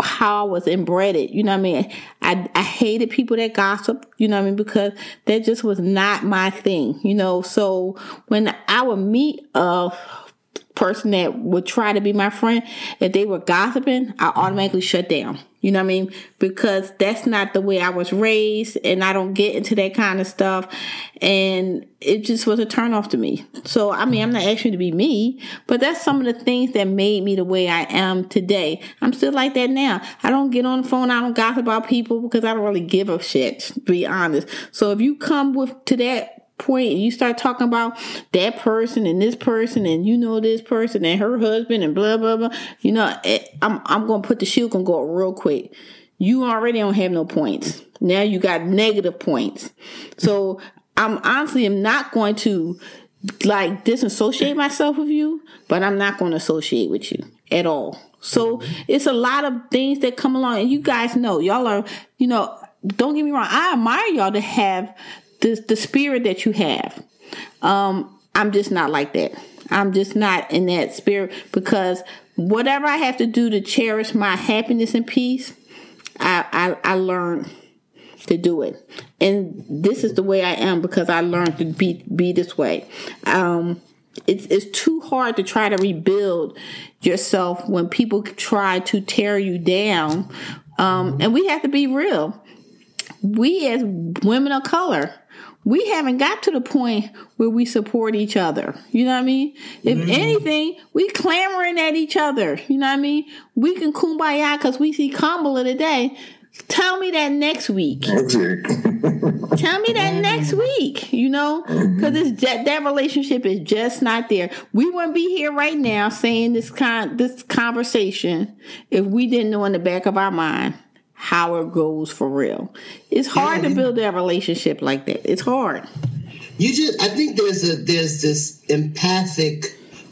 [SPEAKER 1] how I was inbred you know what I mean? I, I hated people that gossip, you know what I mean? Because that just was not my thing, you know? So when I would meet a person that would try to be my friend, if they were gossiping, I automatically shut down. You know what I mean? Because that's not the way I was raised and I don't get into that kind of stuff. And it just was a turn off to me. So, I mean, I'm not asking to be me, but that's some of the things that made me the way I am today. I'm still like that now. I don't get on the phone. I don't gossip about people because I don't really give a shit, to be honest. So if you come with to that point and you start talking about that person and this person and you know this person and her husband and blah blah blah. You know it, i'm i'm to put the shield and go real quick. You already don't have no points. Now you got negative points. So i'm honestly am not going to like disassociate myself with you but i'm not going to associate with you at all. So it's a lot of things that come along and you guys know y'all are you know don't get me wrong i admire y'all to have the the spirit that you have. Um, I'm just not like that. I'm just not in that spirit because whatever I have to do to cherish my happiness and peace, I I, I learned to do it, and this is the way I am because I learned to be be this way. Um, it's it's too hard to try to rebuild yourself when people try to tear you down, um, and we have to be real. We as women of color we haven't got to the point where we support each other. You know what I mean? If mm-hmm. anything, we clamoring at each other. You know what I mean? We can kumbaya because we see Kamala today. Tell me that next week. Tell me that next week. You know, because mm-hmm. that that relationship is just not there. We wouldn't be here right now saying this con this conversation if we didn't know in the back of our mind how it goes for real. It's hard yeah. to build that relationship like that. It's hard.
[SPEAKER 3] You just, I think there's a there's this empathic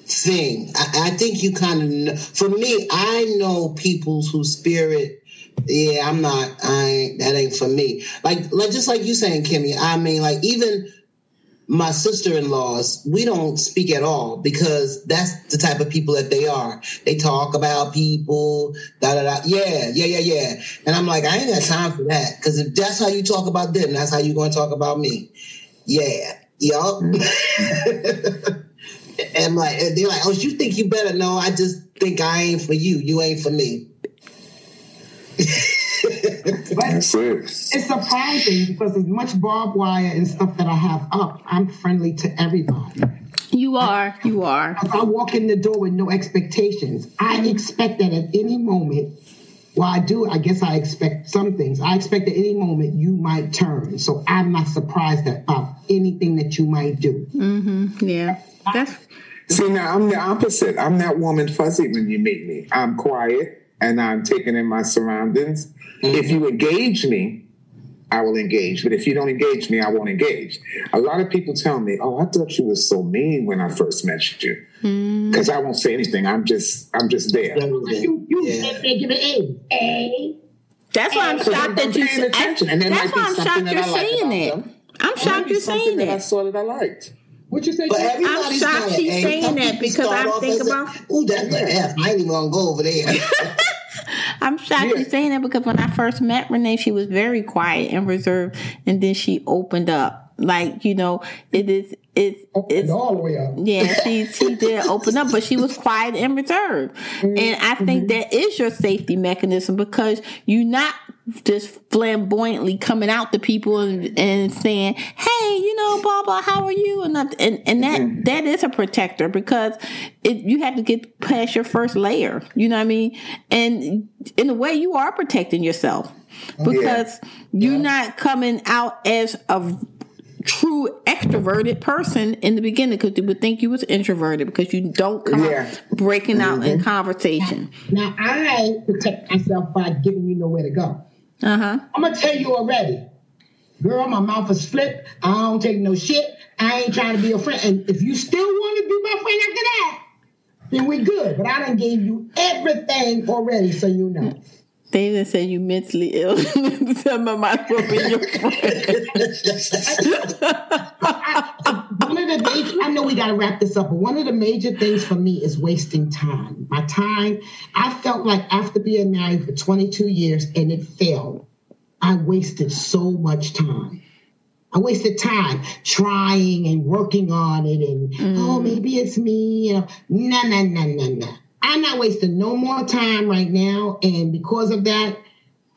[SPEAKER 3] thing. I, I think you kind of, know, for me, I know people whose spirit. Yeah, I'm not. I ain't, that ain't for me. Like, like just like you saying, Kimme. I mean, like even my sister-in-laws we don't speak at all because that's the type of people that they are. They talk about people da da da. Yeah yeah yeah yeah. And i'm like i ain't got time for that because if that's how you talk about them that's how you're going to talk about me. Yeah yup. And like they're like oh you think you better no i just think i ain't for you. You ain't for me
[SPEAKER 2] it's surprising because as much barbed wire and stuff that I have up, I'm friendly to everybody.
[SPEAKER 1] You are. You are.
[SPEAKER 2] If I walk in the door with no expectations, I expect that at any moment. Well, I do. I guess I expect some things. I expect at any moment you might turn. So I'm not surprised about anything that you might do.
[SPEAKER 1] Mm-hmm. Yeah. That's.
[SPEAKER 4] See, now I'm the opposite. I'm that woman fuzzy when you meet me. I'm quiet and I'm taking in my surroundings. Mm-hmm. If you engage me, I will engage. But if you don't engage me, I won't engage. A lot of people tell me, "Oh, I thought you were so mean when I first met you," because I won't say anything. I'm just, I'm just there.
[SPEAKER 2] You, you
[SPEAKER 3] Yeah.
[SPEAKER 2] said they give it A. A.
[SPEAKER 1] That's why I'm shocked that you.
[SPEAKER 4] paying attention, and
[SPEAKER 1] That's why I'm shocked you're saying
[SPEAKER 4] about
[SPEAKER 1] that. I'm shocked you're saying
[SPEAKER 4] that I saw that I liked.
[SPEAKER 2] What you say?
[SPEAKER 3] But
[SPEAKER 2] Jack?
[SPEAKER 3] everybody's
[SPEAKER 1] shocked
[SPEAKER 3] not an
[SPEAKER 1] she's
[SPEAKER 3] A.
[SPEAKER 1] saying that because
[SPEAKER 3] start
[SPEAKER 1] I
[SPEAKER 3] off
[SPEAKER 1] think
[SPEAKER 3] as
[SPEAKER 1] about-
[SPEAKER 3] Ooh, that's an
[SPEAKER 2] Yeah.
[SPEAKER 3] F. I ain't even gonna go over there.
[SPEAKER 1] I'm shocked
[SPEAKER 4] Yeah.
[SPEAKER 1] you're saying that because when I first met Renee, she was very quiet and reserved, and then she opened up. Like you know, it is it's it's
[SPEAKER 2] all the way up.
[SPEAKER 1] Yeah, she she did open up, but she was quiet and reserved. And I think mm-hmm. that is your safety mechanism because you're not just flamboyantly coming out to people and, and saying, "Hey, you know, blah blah, how are you?" And that, and, and that mm-hmm. that is a protector because it you have to get past your first layer. You know what I mean? And in a way, you are protecting yourself because you're not coming out as a true extroverted person in the beginning because they would think you was introverted because you don't come
[SPEAKER 4] Yeah.
[SPEAKER 1] out breaking out in mm-hmm. conversation.
[SPEAKER 2] Now I protect myself by giving you nowhere to go.
[SPEAKER 1] Uh huh.
[SPEAKER 2] I'm gonna tell you already, girl. My mouth is flipped. I don't take no shit. I ain't trying to be a friend. And if you still want to be my friend after that, then we good. But I done gave you everything already, so you know.
[SPEAKER 1] David said you mentally ill. Tell my might well be your friend.
[SPEAKER 2] of the major, I know we got to wrap this up, but one of the major things for me is wasting time. My time, I felt like after being married for 22 years and it failed, I wasted so much time. I wasted time trying and working on it and, mm. oh, maybe it's me. You know, no, no, no, no, no. I'm not wasting no more time right now. And because of that,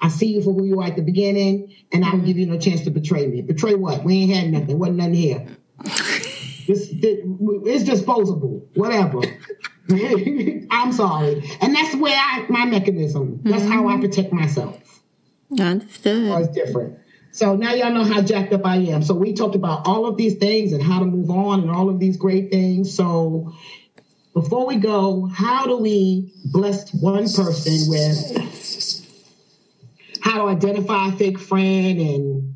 [SPEAKER 2] I see you for who you are at the beginning, and I don't mm. give you no chance to betray me. Betray what? We ain't had nothing. Wasn't nothing here. It's, it's disposable. Whatever. I'm sorry, and that's where I my mechanism. That's how I mm-hmm. protect myself. Oh,
[SPEAKER 1] Understood.
[SPEAKER 2] it's different. So now y'all know how jacked up I am. So we talked about all of these things and how to move on and all of these great things. So before we go, how do we bless one person with how to identify a fake friend and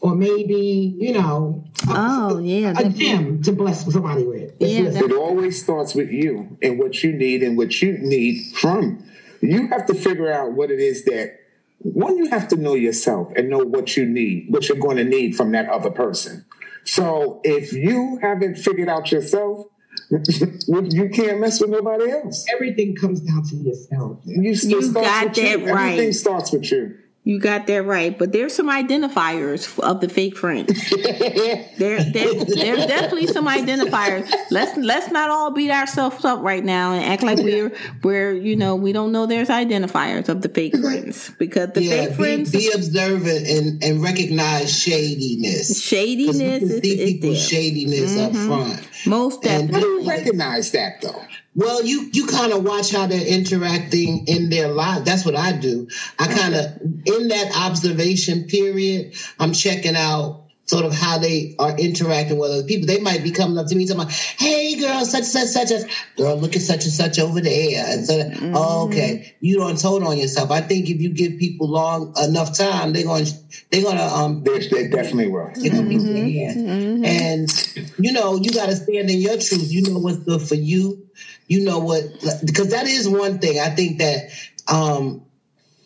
[SPEAKER 2] or maybe, you know,
[SPEAKER 1] Oh yeah.
[SPEAKER 2] a
[SPEAKER 1] that-
[SPEAKER 2] gem to bless somebody with.
[SPEAKER 1] Yeah.
[SPEAKER 4] It always starts with you and what you need and what you need from. You have to figure out what it is that one you have to know yourself and know what you need, what you're going to need from that other person. So if you haven't figured out yourself, you can't mess with nobody else.
[SPEAKER 2] Everything comes down to yourself.
[SPEAKER 4] You,
[SPEAKER 1] You
[SPEAKER 4] starts
[SPEAKER 1] got
[SPEAKER 4] with you.
[SPEAKER 1] that right.
[SPEAKER 4] Everything starts with you.
[SPEAKER 1] You got that right, but there's some identifiers of the fake friends. there, there, there's definitely some identifiers. Let's let's not all beat ourselves up right now and act like we're we're you know we don't know there's identifiers of the fake friends because the
[SPEAKER 3] yeah,
[SPEAKER 1] fake
[SPEAKER 3] be,
[SPEAKER 1] friends
[SPEAKER 3] be observant and, and recognize shadiness.
[SPEAKER 1] shadiness
[SPEAKER 3] you can
[SPEAKER 1] is,
[SPEAKER 3] see
[SPEAKER 1] is
[SPEAKER 3] people's
[SPEAKER 1] there.
[SPEAKER 3] shadiness up mm-hmm. front.
[SPEAKER 1] Most
[SPEAKER 3] And-
[SPEAKER 4] How do
[SPEAKER 1] definitely.
[SPEAKER 4] you recognize that though?
[SPEAKER 3] Well, you you kind of watch how they're interacting in their life. That's what I do. I kind of in that observation period, I'm checking out sort of how they are interacting with other people. They might be coming up to me talking about, "Hey, girl, such and such such as girl, look at such and such over there." And so, oh, okay, you don't told on yourself. I think if you give people long enough time, they're going to they're going to um
[SPEAKER 4] They, they definitely will.
[SPEAKER 3] you know, mm And you know, you got to stand in your truth. You know what's good for you. You know what, because that is one thing I think that um,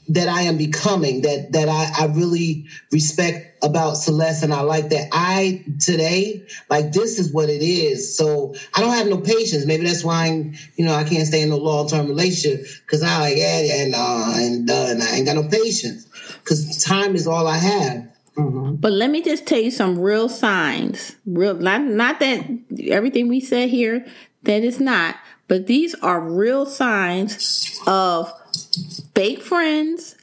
[SPEAKER 3] that I am becoming. That that I, I really respect about Celeste, and I like that. I today like this is what it is. So I don't have no patience. Maybe that's why I'm, you know I can't stay in no long term relationship because I like yeah and uh, and done. I ain't got no patience because time is all I have.
[SPEAKER 1] But let me just tell you some real signs. Real not not that everything we said here that is not, but these are real signs of fake friends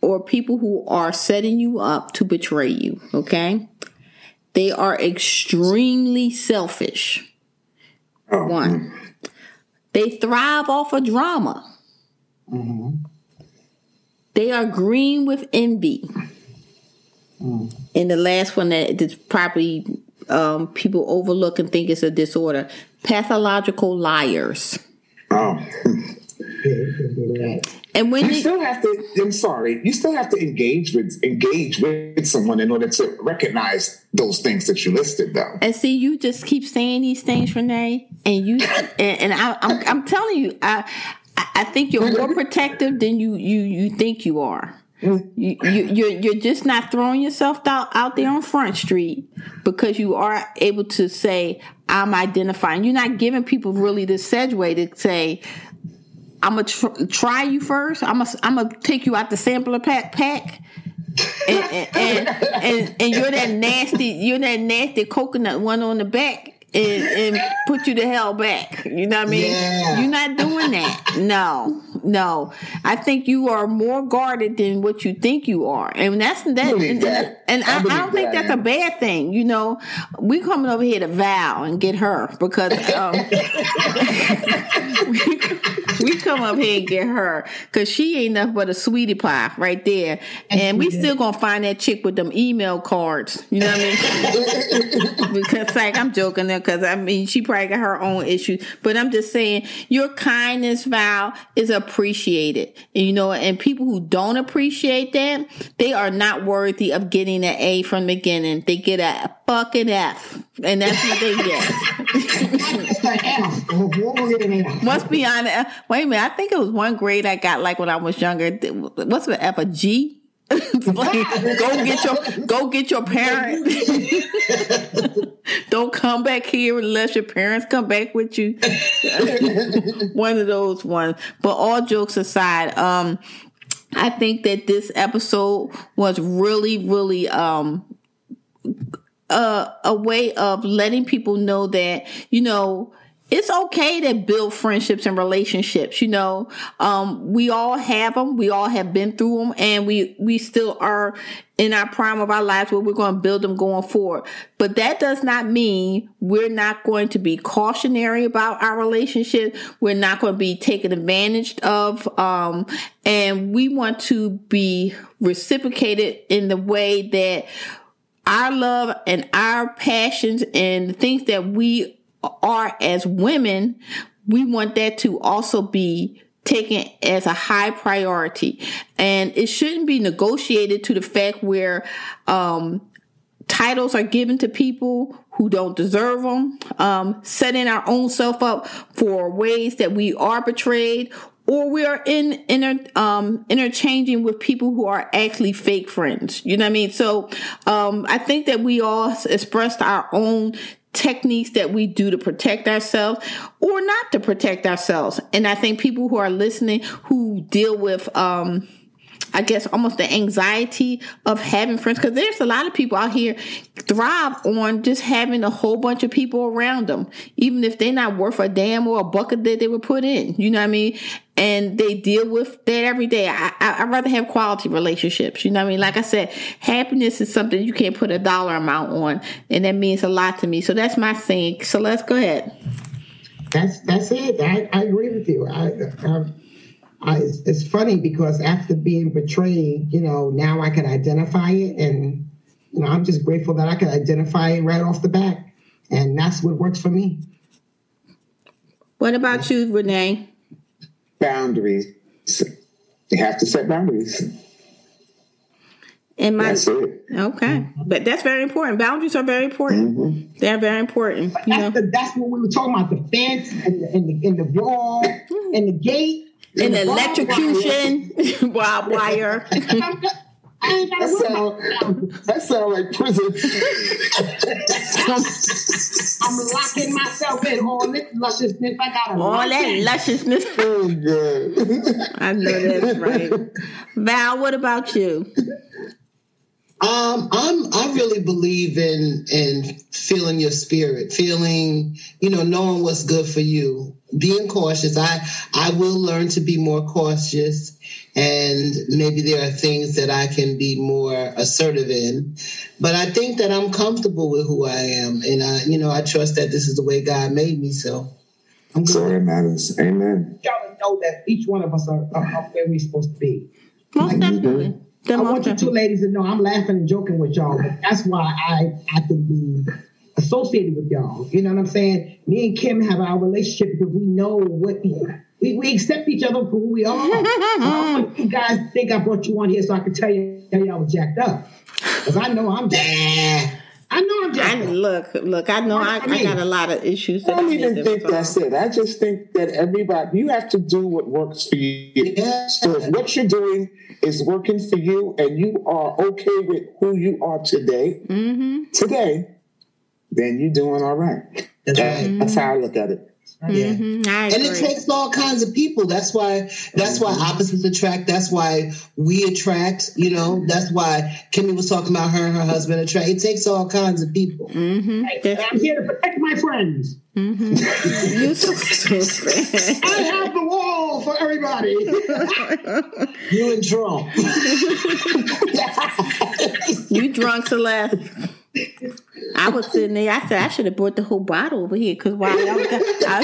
[SPEAKER 1] or people who are setting you up to betray you, okay? They are extremely selfish.
[SPEAKER 4] Oh,
[SPEAKER 1] One. They thrive off of drama. They are green with envy. And the last one that is probably um, people overlook and think it's a disorder pathological liars.
[SPEAKER 4] Oh.
[SPEAKER 1] And when
[SPEAKER 4] You
[SPEAKER 1] you,
[SPEAKER 4] still have to. I'm sorry. You still have to engage with engage with someone in order to recognize those things that you listed, though.
[SPEAKER 1] and see, you just keep saying these things, Renee, and you and, and I, I'm I'm telling you, I I think you're more protective than you you you think you are. You, you you're you're just not throwing yourself out out there on Front Street because you are able to say I'm identifying. You're not giving people really the segue to say I'm gonna tr- try you first. I'm gonna I'm gonna take you out the sampler pack pack. And and, and, and and you're that nasty you're that nasty coconut one on the back and, and put you the hell back. You know what I mean?
[SPEAKER 3] Yeah.
[SPEAKER 1] You're not doing that. No, no. I think you are more guarded than what you think you are, and that's that. And,
[SPEAKER 4] that.
[SPEAKER 1] and
[SPEAKER 4] I
[SPEAKER 1] I, I, don't think
[SPEAKER 4] that I
[SPEAKER 1] that's a bad thing. You know, we coming over here to vow and get her because um, we, come up here and get her because she ain't nothing but a sweetie pie right there, and we still gonna find that chick with them email cards. You know what I mean? because like I'm joking there because I mean she probably got her own issues, but I'm just saying your kindness, Val, is appreciated. And, you know, and people who don't appreciate that, they are not worthy of getting an A from the beginning. They get a fucking F, and that's what they get.
[SPEAKER 2] It's an F. What was it an F?
[SPEAKER 1] Must be on. Wait a minute, I think it was one grade I got like when I was younger. What's the F? A G? Like, go get your go get your parent. Don't come back here unless your parents come back with you. One of those ones. But all jokes aside, um, I think that this episode was really, really um a, a way of letting people know that you know it's okay to build friendships and relationships you know. Um, we all have them we all have been through them and we we still are in our prime of our lives where we're going to build them going forward. But that does not mean we're not going to be cautionary about our relationship. We're not going to be taken advantage of um, and we want to be reciprocated in the way that our love and our passions and things that we are as women, we want that to also be taken as a high priority. And it shouldn't be negotiated to the fact where um, titles are given to people who don't deserve them, um, setting our own self up for ways that we are betrayed or we are in inter, um, interchanging with people who are actually fake friends. You know what I mean? So um, I think that we all expressed our own techniques that we do to protect ourselves or not to protect ourselves. And I think people who are listening who deal with um, I guess almost the anxiety of having friends because there's a lot of people out here thrive on just having a whole bunch of people around them, even if they're not worth a damn or a bucket that they would put in. You know what I mean? And they deal with that every day. I, I, I'd rather have quality relationships. You know what I mean? Like I said, happiness is something you can't put a dollar amount on, and that means a lot to me. So that's my saying. So let's go ahead.
[SPEAKER 2] That's that's it. I, I agree with you. I, um, I, I it's, it's funny because after being betrayed, you know, now I can identify it, and you know, I'm just grateful that I can identify it right off the bat, and that's what works for me.
[SPEAKER 1] What about you, Renee?
[SPEAKER 4] Boundaries. You have to set boundaries.
[SPEAKER 1] And my
[SPEAKER 4] That's it.
[SPEAKER 1] okay, mm-hmm. but that's very important. Boundaries are very important. Mm-hmm. They're very important. You know,
[SPEAKER 2] That's, the, that's what we were talking about: the fence and the, and the, and the wall mm-hmm. and the gate
[SPEAKER 1] and
[SPEAKER 2] the barbed
[SPEAKER 1] electrocution, wild wire.
[SPEAKER 2] I ain't
[SPEAKER 4] That sound, that sound like prison.
[SPEAKER 2] I'm locking myself in all this lusciousness. I gotta
[SPEAKER 1] All that
[SPEAKER 2] in.
[SPEAKER 1] lusciousness.
[SPEAKER 4] oh, God.
[SPEAKER 1] I know that's right. Val, what about you?
[SPEAKER 3] Um, I'm I really believe in in feeling your spirit, feeling, you know, knowing what's good for you. Being cautious. I I will learn to be more cautious and maybe there are things that I can be more assertive in. But I think that I'm comfortable with who I am and I you know, I trust that this is the way God made me, so I'm
[SPEAKER 4] That's all
[SPEAKER 3] good.
[SPEAKER 4] that matters. Amen.
[SPEAKER 2] Y'all know that each one of us are, are, are where we're supposed to be.
[SPEAKER 1] Most definitely.
[SPEAKER 2] I want you two ladies to know I'm laughing and joking with y'all, but that's why I I can be associated with y'all. You know what I'm saying? Me and Kim have our relationship because we know what we, we accept each other for who we are. I you guys think I brought you on here so I can tell you tell you I was jacked up. Because I know I'm jacked. I know I'm
[SPEAKER 1] I,
[SPEAKER 2] jacked up.
[SPEAKER 1] look, look. I know I, I got a lot of issues.
[SPEAKER 4] I don't even think
[SPEAKER 1] resolve.
[SPEAKER 4] that's it. I just think that everybody, you have to do what works for you.
[SPEAKER 3] Yeah.
[SPEAKER 4] So if what you're doing is working for you and you are okay with who you are today,
[SPEAKER 1] Mm-hmm.
[SPEAKER 4] today, then you're doing all right.
[SPEAKER 3] That's right.
[SPEAKER 4] That's how I look at it.
[SPEAKER 3] Yeah.
[SPEAKER 1] Mhm, I
[SPEAKER 3] And it takes all kinds of people. That's why that's why opposites attract. That's why we attract, you know, that's why Kimme was talking about her and her husband attract. It takes all kinds of people.
[SPEAKER 1] Mhm.
[SPEAKER 2] And I'm here to protect my friends.
[SPEAKER 1] You so stupid.
[SPEAKER 2] I have the wall for everybody.
[SPEAKER 3] You and Trump.
[SPEAKER 1] you drunk, Celeste. I was sitting there. I said I should have brought the whole bottle over here because while y'all got, I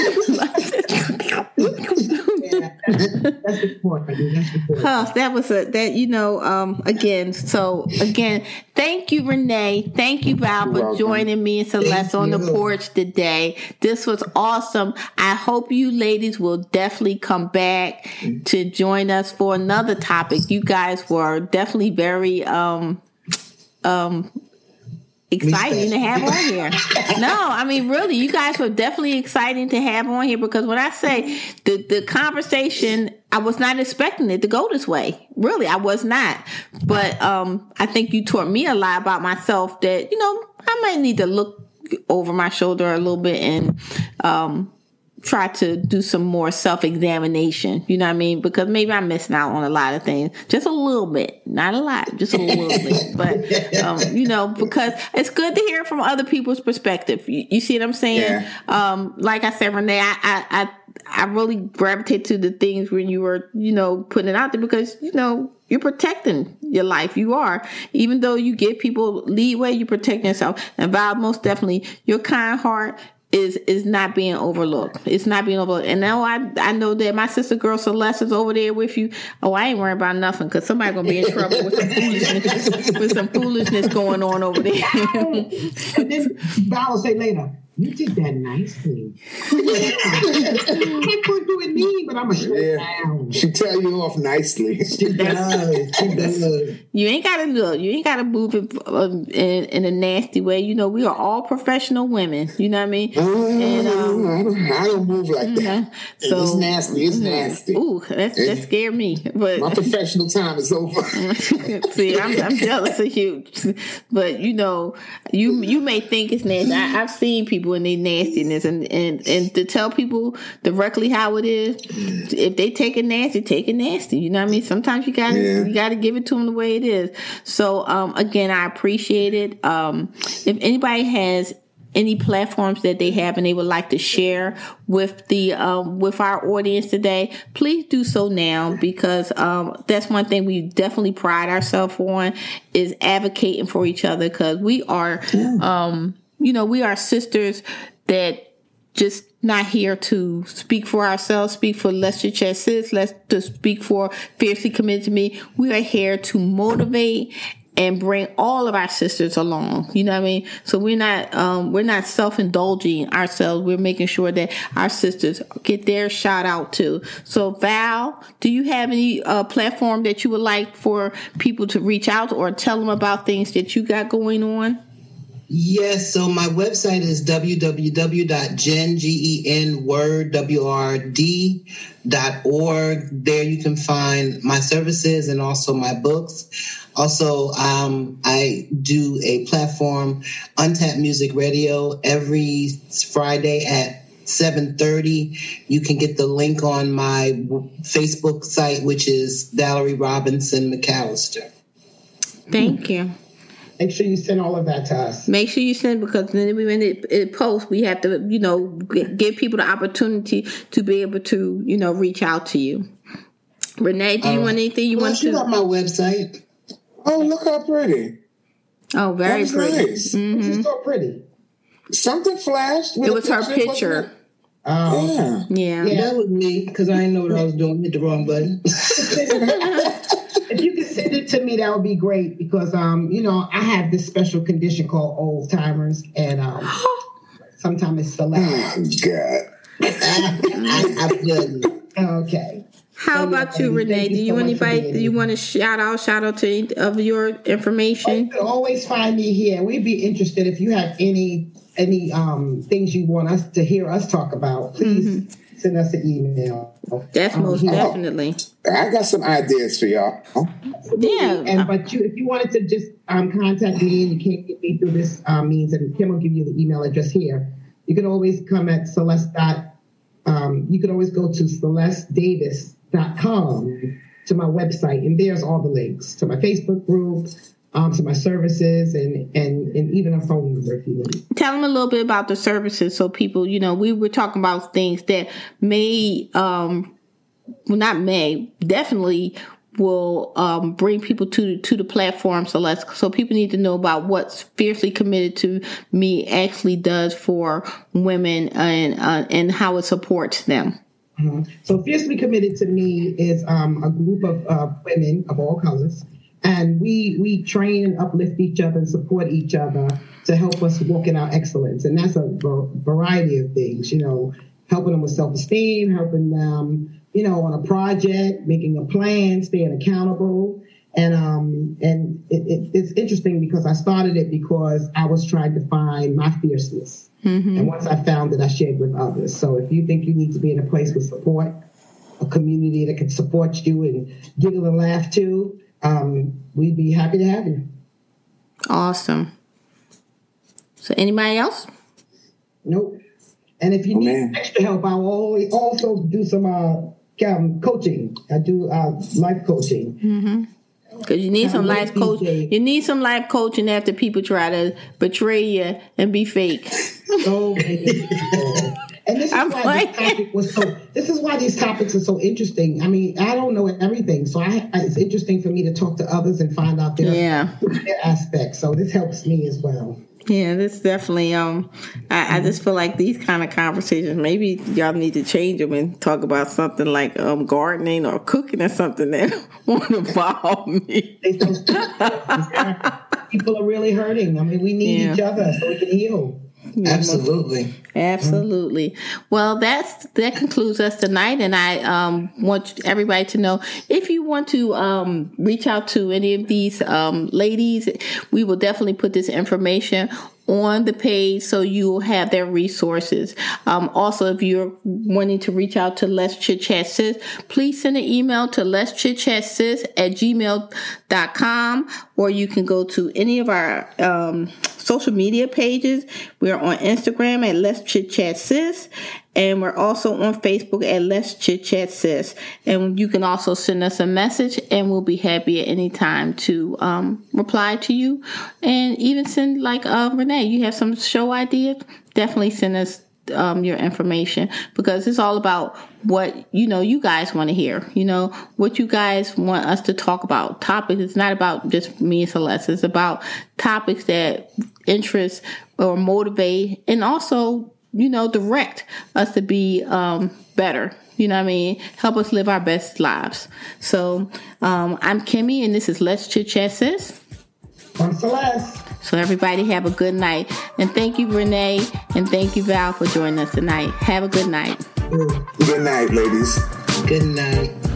[SPEAKER 2] Yeah, that's, that's the point. That's the point.
[SPEAKER 1] Huh, that was a that you know um again so again thank you renee thank you val for joining me and celeste
[SPEAKER 3] Thank
[SPEAKER 1] on the porch today this was awesome i hope you ladies will definitely come back to join us for another topic you guys were definitely very um um exciting to have on here. No, I mean really, you guys were definitely exciting to have on here because when I say the the conversation, I was not expecting it to go this way. Really, I was not. But um I think you taught me a lot about myself that, you know, I might need to look over my shoulder a little bit and um try to do some more self examination. You know what I mean? Because maybe I'm missing out on a lot of things, just a little bit, not a lot, just a little bit. But um, you know, because it's good to hear from other people's perspective. You, you see what I'm saying?
[SPEAKER 4] Yeah.
[SPEAKER 1] Um, like I said, Renee, I, I, I, I really gravitate to the things when you were, you know, putting it out there because you know you're protecting your life. You are, even though you give people leeway, you protect yourself. And Val, most definitely, your kind heart is is not being overlooked. It's not being overlooked. And now I I know that my sister girl Celeste is over there with you. Oh, I ain't worrying about nothing because somebody gonna be in trouble with some foolishness with some foolishness going on over there.
[SPEAKER 2] then will say later, you did that nicely. I could do it me, but I'm a shut
[SPEAKER 4] Yeah.
[SPEAKER 2] down.
[SPEAKER 4] She tell you off nicely.
[SPEAKER 3] She does. She does.
[SPEAKER 1] You ain't gotta look. You ain't gotta move it um, in, in a nasty way. You know, we are all professional women. You know what I mean? And um,
[SPEAKER 4] I, don't, I don't move like that.
[SPEAKER 1] yeah. so
[SPEAKER 4] it's nasty. It's nasty.
[SPEAKER 1] ooh, that that scared me. But
[SPEAKER 4] My professional time is over.
[SPEAKER 1] See, I'm, I'm jealous of you, but you know, you you may think it's nasty. I, I've seen people in their nastiness, and and and to tell people directly how it is, if they take it nasty, take it nasty. You know what I mean? Sometimes you got to
[SPEAKER 4] Yeah.
[SPEAKER 1] you got to give it to them the way it is. So um, again, I appreciate it. Um, if anybody has any platforms that they have and they would like to share with the um, with our audience today, please do so now because um, that's one thing we definitely pride ourselves on is advocating for each other because we are, um, you know, we are sisters that just not here to speak for ourselves, speak for Your Chat Sis, let's to speak for Fiercely Committed to Me. We are here to motivate and bring all of our sisters along. You know what I mean? So we're not um, we're not self indulging ourselves. We're making sure that our sisters get their shout out too. So Val, do you have any uh, platform that you would like for people to reach out or tell them about things that you got going on?
[SPEAKER 3] Yes, so my website is www.gengenword.org. There you can find my services and also my books. Also, um, I do a platform, Untapped Music Radio, every Friday at 7.30 you can get the link on my facebook site which is valerie robinson mcallister
[SPEAKER 1] Thank you.
[SPEAKER 2] Make sure you send all of that to us.
[SPEAKER 1] Make sure you send because then when it, it posts, we have to, you know, give people the opportunity to be able to, you know, reach out to you. Renee, do you want anything you
[SPEAKER 3] well,
[SPEAKER 1] want
[SPEAKER 3] you got
[SPEAKER 1] to?
[SPEAKER 3] my website
[SPEAKER 4] oh, look how pretty.
[SPEAKER 1] Oh, very
[SPEAKER 4] was
[SPEAKER 1] pretty.
[SPEAKER 4] nice.
[SPEAKER 2] She's so pretty.
[SPEAKER 4] Something flashed. with
[SPEAKER 1] It was her
[SPEAKER 4] wasn't
[SPEAKER 1] picture.
[SPEAKER 4] it?
[SPEAKER 2] Um,
[SPEAKER 4] Yeah.
[SPEAKER 1] Yeah.
[SPEAKER 3] That was me because I didn't know what I was doing. Hit the wrong button.
[SPEAKER 2] if you could send it to me, that would be great because, um, you know, I have this special condition called old timers, and um, sometimes it's select.
[SPEAKER 4] Oh, God.
[SPEAKER 3] I, I feel you.
[SPEAKER 2] Okay.
[SPEAKER 1] How
[SPEAKER 2] So, yeah,
[SPEAKER 1] about you, Renee?
[SPEAKER 2] you
[SPEAKER 1] Do you
[SPEAKER 2] so
[SPEAKER 1] anybody? Do you want to shout out, shout out to any of your
[SPEAKER 2] You
[SPEAKER 1] information?
[SPEAKER 2] can always find me here. We'd be interested if you have any any um, things you want us to hear us talk about. Please send us an email.
[SPEAKER 1] That's
[SPEAKER 2] Um,
[SPEAKER 1] most
[SPEAKER 2] here.
[SPEAKER 1] definitely.
[SPEAKER 4] I got some ideas for y'all.
[SPEAKER 1] Yeah.
[SPEAKER 2] And but you, if you wanted to just um, contact me and you can't get me through this um, means, and Kim will give you the email address here. You can always come at Celeste. Dot, um, you can always go to celestedavis.com to my website, and there's all the links to my Facebook group, um, to my services, and and and even a phone number if you need.
[SPEAKER 1] Tell them a little bit about the services so people, you know, we were talking about things that may, um, well, not may, definitely will um, bring people to to the platform. So let's so people need to know about what fiercely committed to me actually does for women and uh, and how it supports them.
[SPEAKER 2] So fiercely committed to me is um, a group of uh, women of all colors, and we we train and uplift each other and support each other to help us walk in our excellence, and that's a variety of things. You know, helping them with self esteem, helping them, you know, on a project, making a plan, staying accountable. And um and it, it, it's interesting because I started it because I was trying to find my fierceness. And once I found it, I shared with others. So if you think you need to be in a place with support, a community that can support you and giggle and laugh too, um, we'd be happy to have you.
[SPEAKER 1] Awesome. So anybody else?
[SPEAKER 2] Nope. And if you
[SPEAKER 4] Oh,
[SPEAKER 2] need
[SPEAKER 4] man.
[SPEAKER 2] extra help, I'll always also do some uh, um, coaching. I do uh, life coaching. Mhm.
[SPEAKER 1] Because you need some life
[SPEAKER 2] like
[SPEAKER 1] coach.
[SPEAKER 2] DJ.
[SPEAKER 1] You need some life coaching after people try to betray you and be fake.
[SPEAKER 2] So many people. And this is
[SPEAKER 1] I'm
[SPEAKER 2] why
[SPEAKER 1] like-
[SPEAKER 2] this topic was so. This is why these topics are so interesting. I mean, I don't know everything, so I, it's interesting for me to talk to others and find out their,
[SPEAKER 1] Yeah.
[SPEAKER 2] their aspects. So this helps me as well.
[SPEAKER 1] Yeah, this definitely. Um, I, I just feel like these kind of conversations. Maybe y'all need to change them and talk about something like um gardening or cooking or something that won't involve me.
[SPEAKER 2] People are really hurting. I mean, we need
[SPEAKER 1] Yeah.
[SPEAKER 2] each other so we can heal.
[SPEAKER 3] Absolutely.
[SPEAKER 1] Absolutely. Well, that's that concludes us tonight, and I um, want everybody to know if you want to um, reach out to any of these um, ladies, we will definitely put this information on the page so you'll have their resources. Um, also, if you're wanting to reach out to Let's Chit Chat Sis, please send an email to Let's at gmail.com or you can go to any of our um, social media pages. We're on Instagram at Let's Chit Chat Sis, and we're also on Facebook at Let's Chit Chat Sis. And you can also send us a message, and we'll be happy at any time to um, reply to you. And even send, like uh, Renee, you have some show ideas, definitely send us um, your information because it's all about what you know you guys want to hear you know what you guys want us to talk about topics it's not about just me and celeste it's about topics that interest or motivate and also you know direct us to be um, better you know what i mean help us live our best lives so um, i'm Kimme and this is let's chit chat sis
[SPEAKER 2] I'm Celeste.
[SPEAKER 1] so everybody have a good night. And thank you, Renee, and thank you, Val, for joining us tonight. Have a good night.
[SPEAKER 4] Good night, ladies.
[SPEAKER 3] Good night.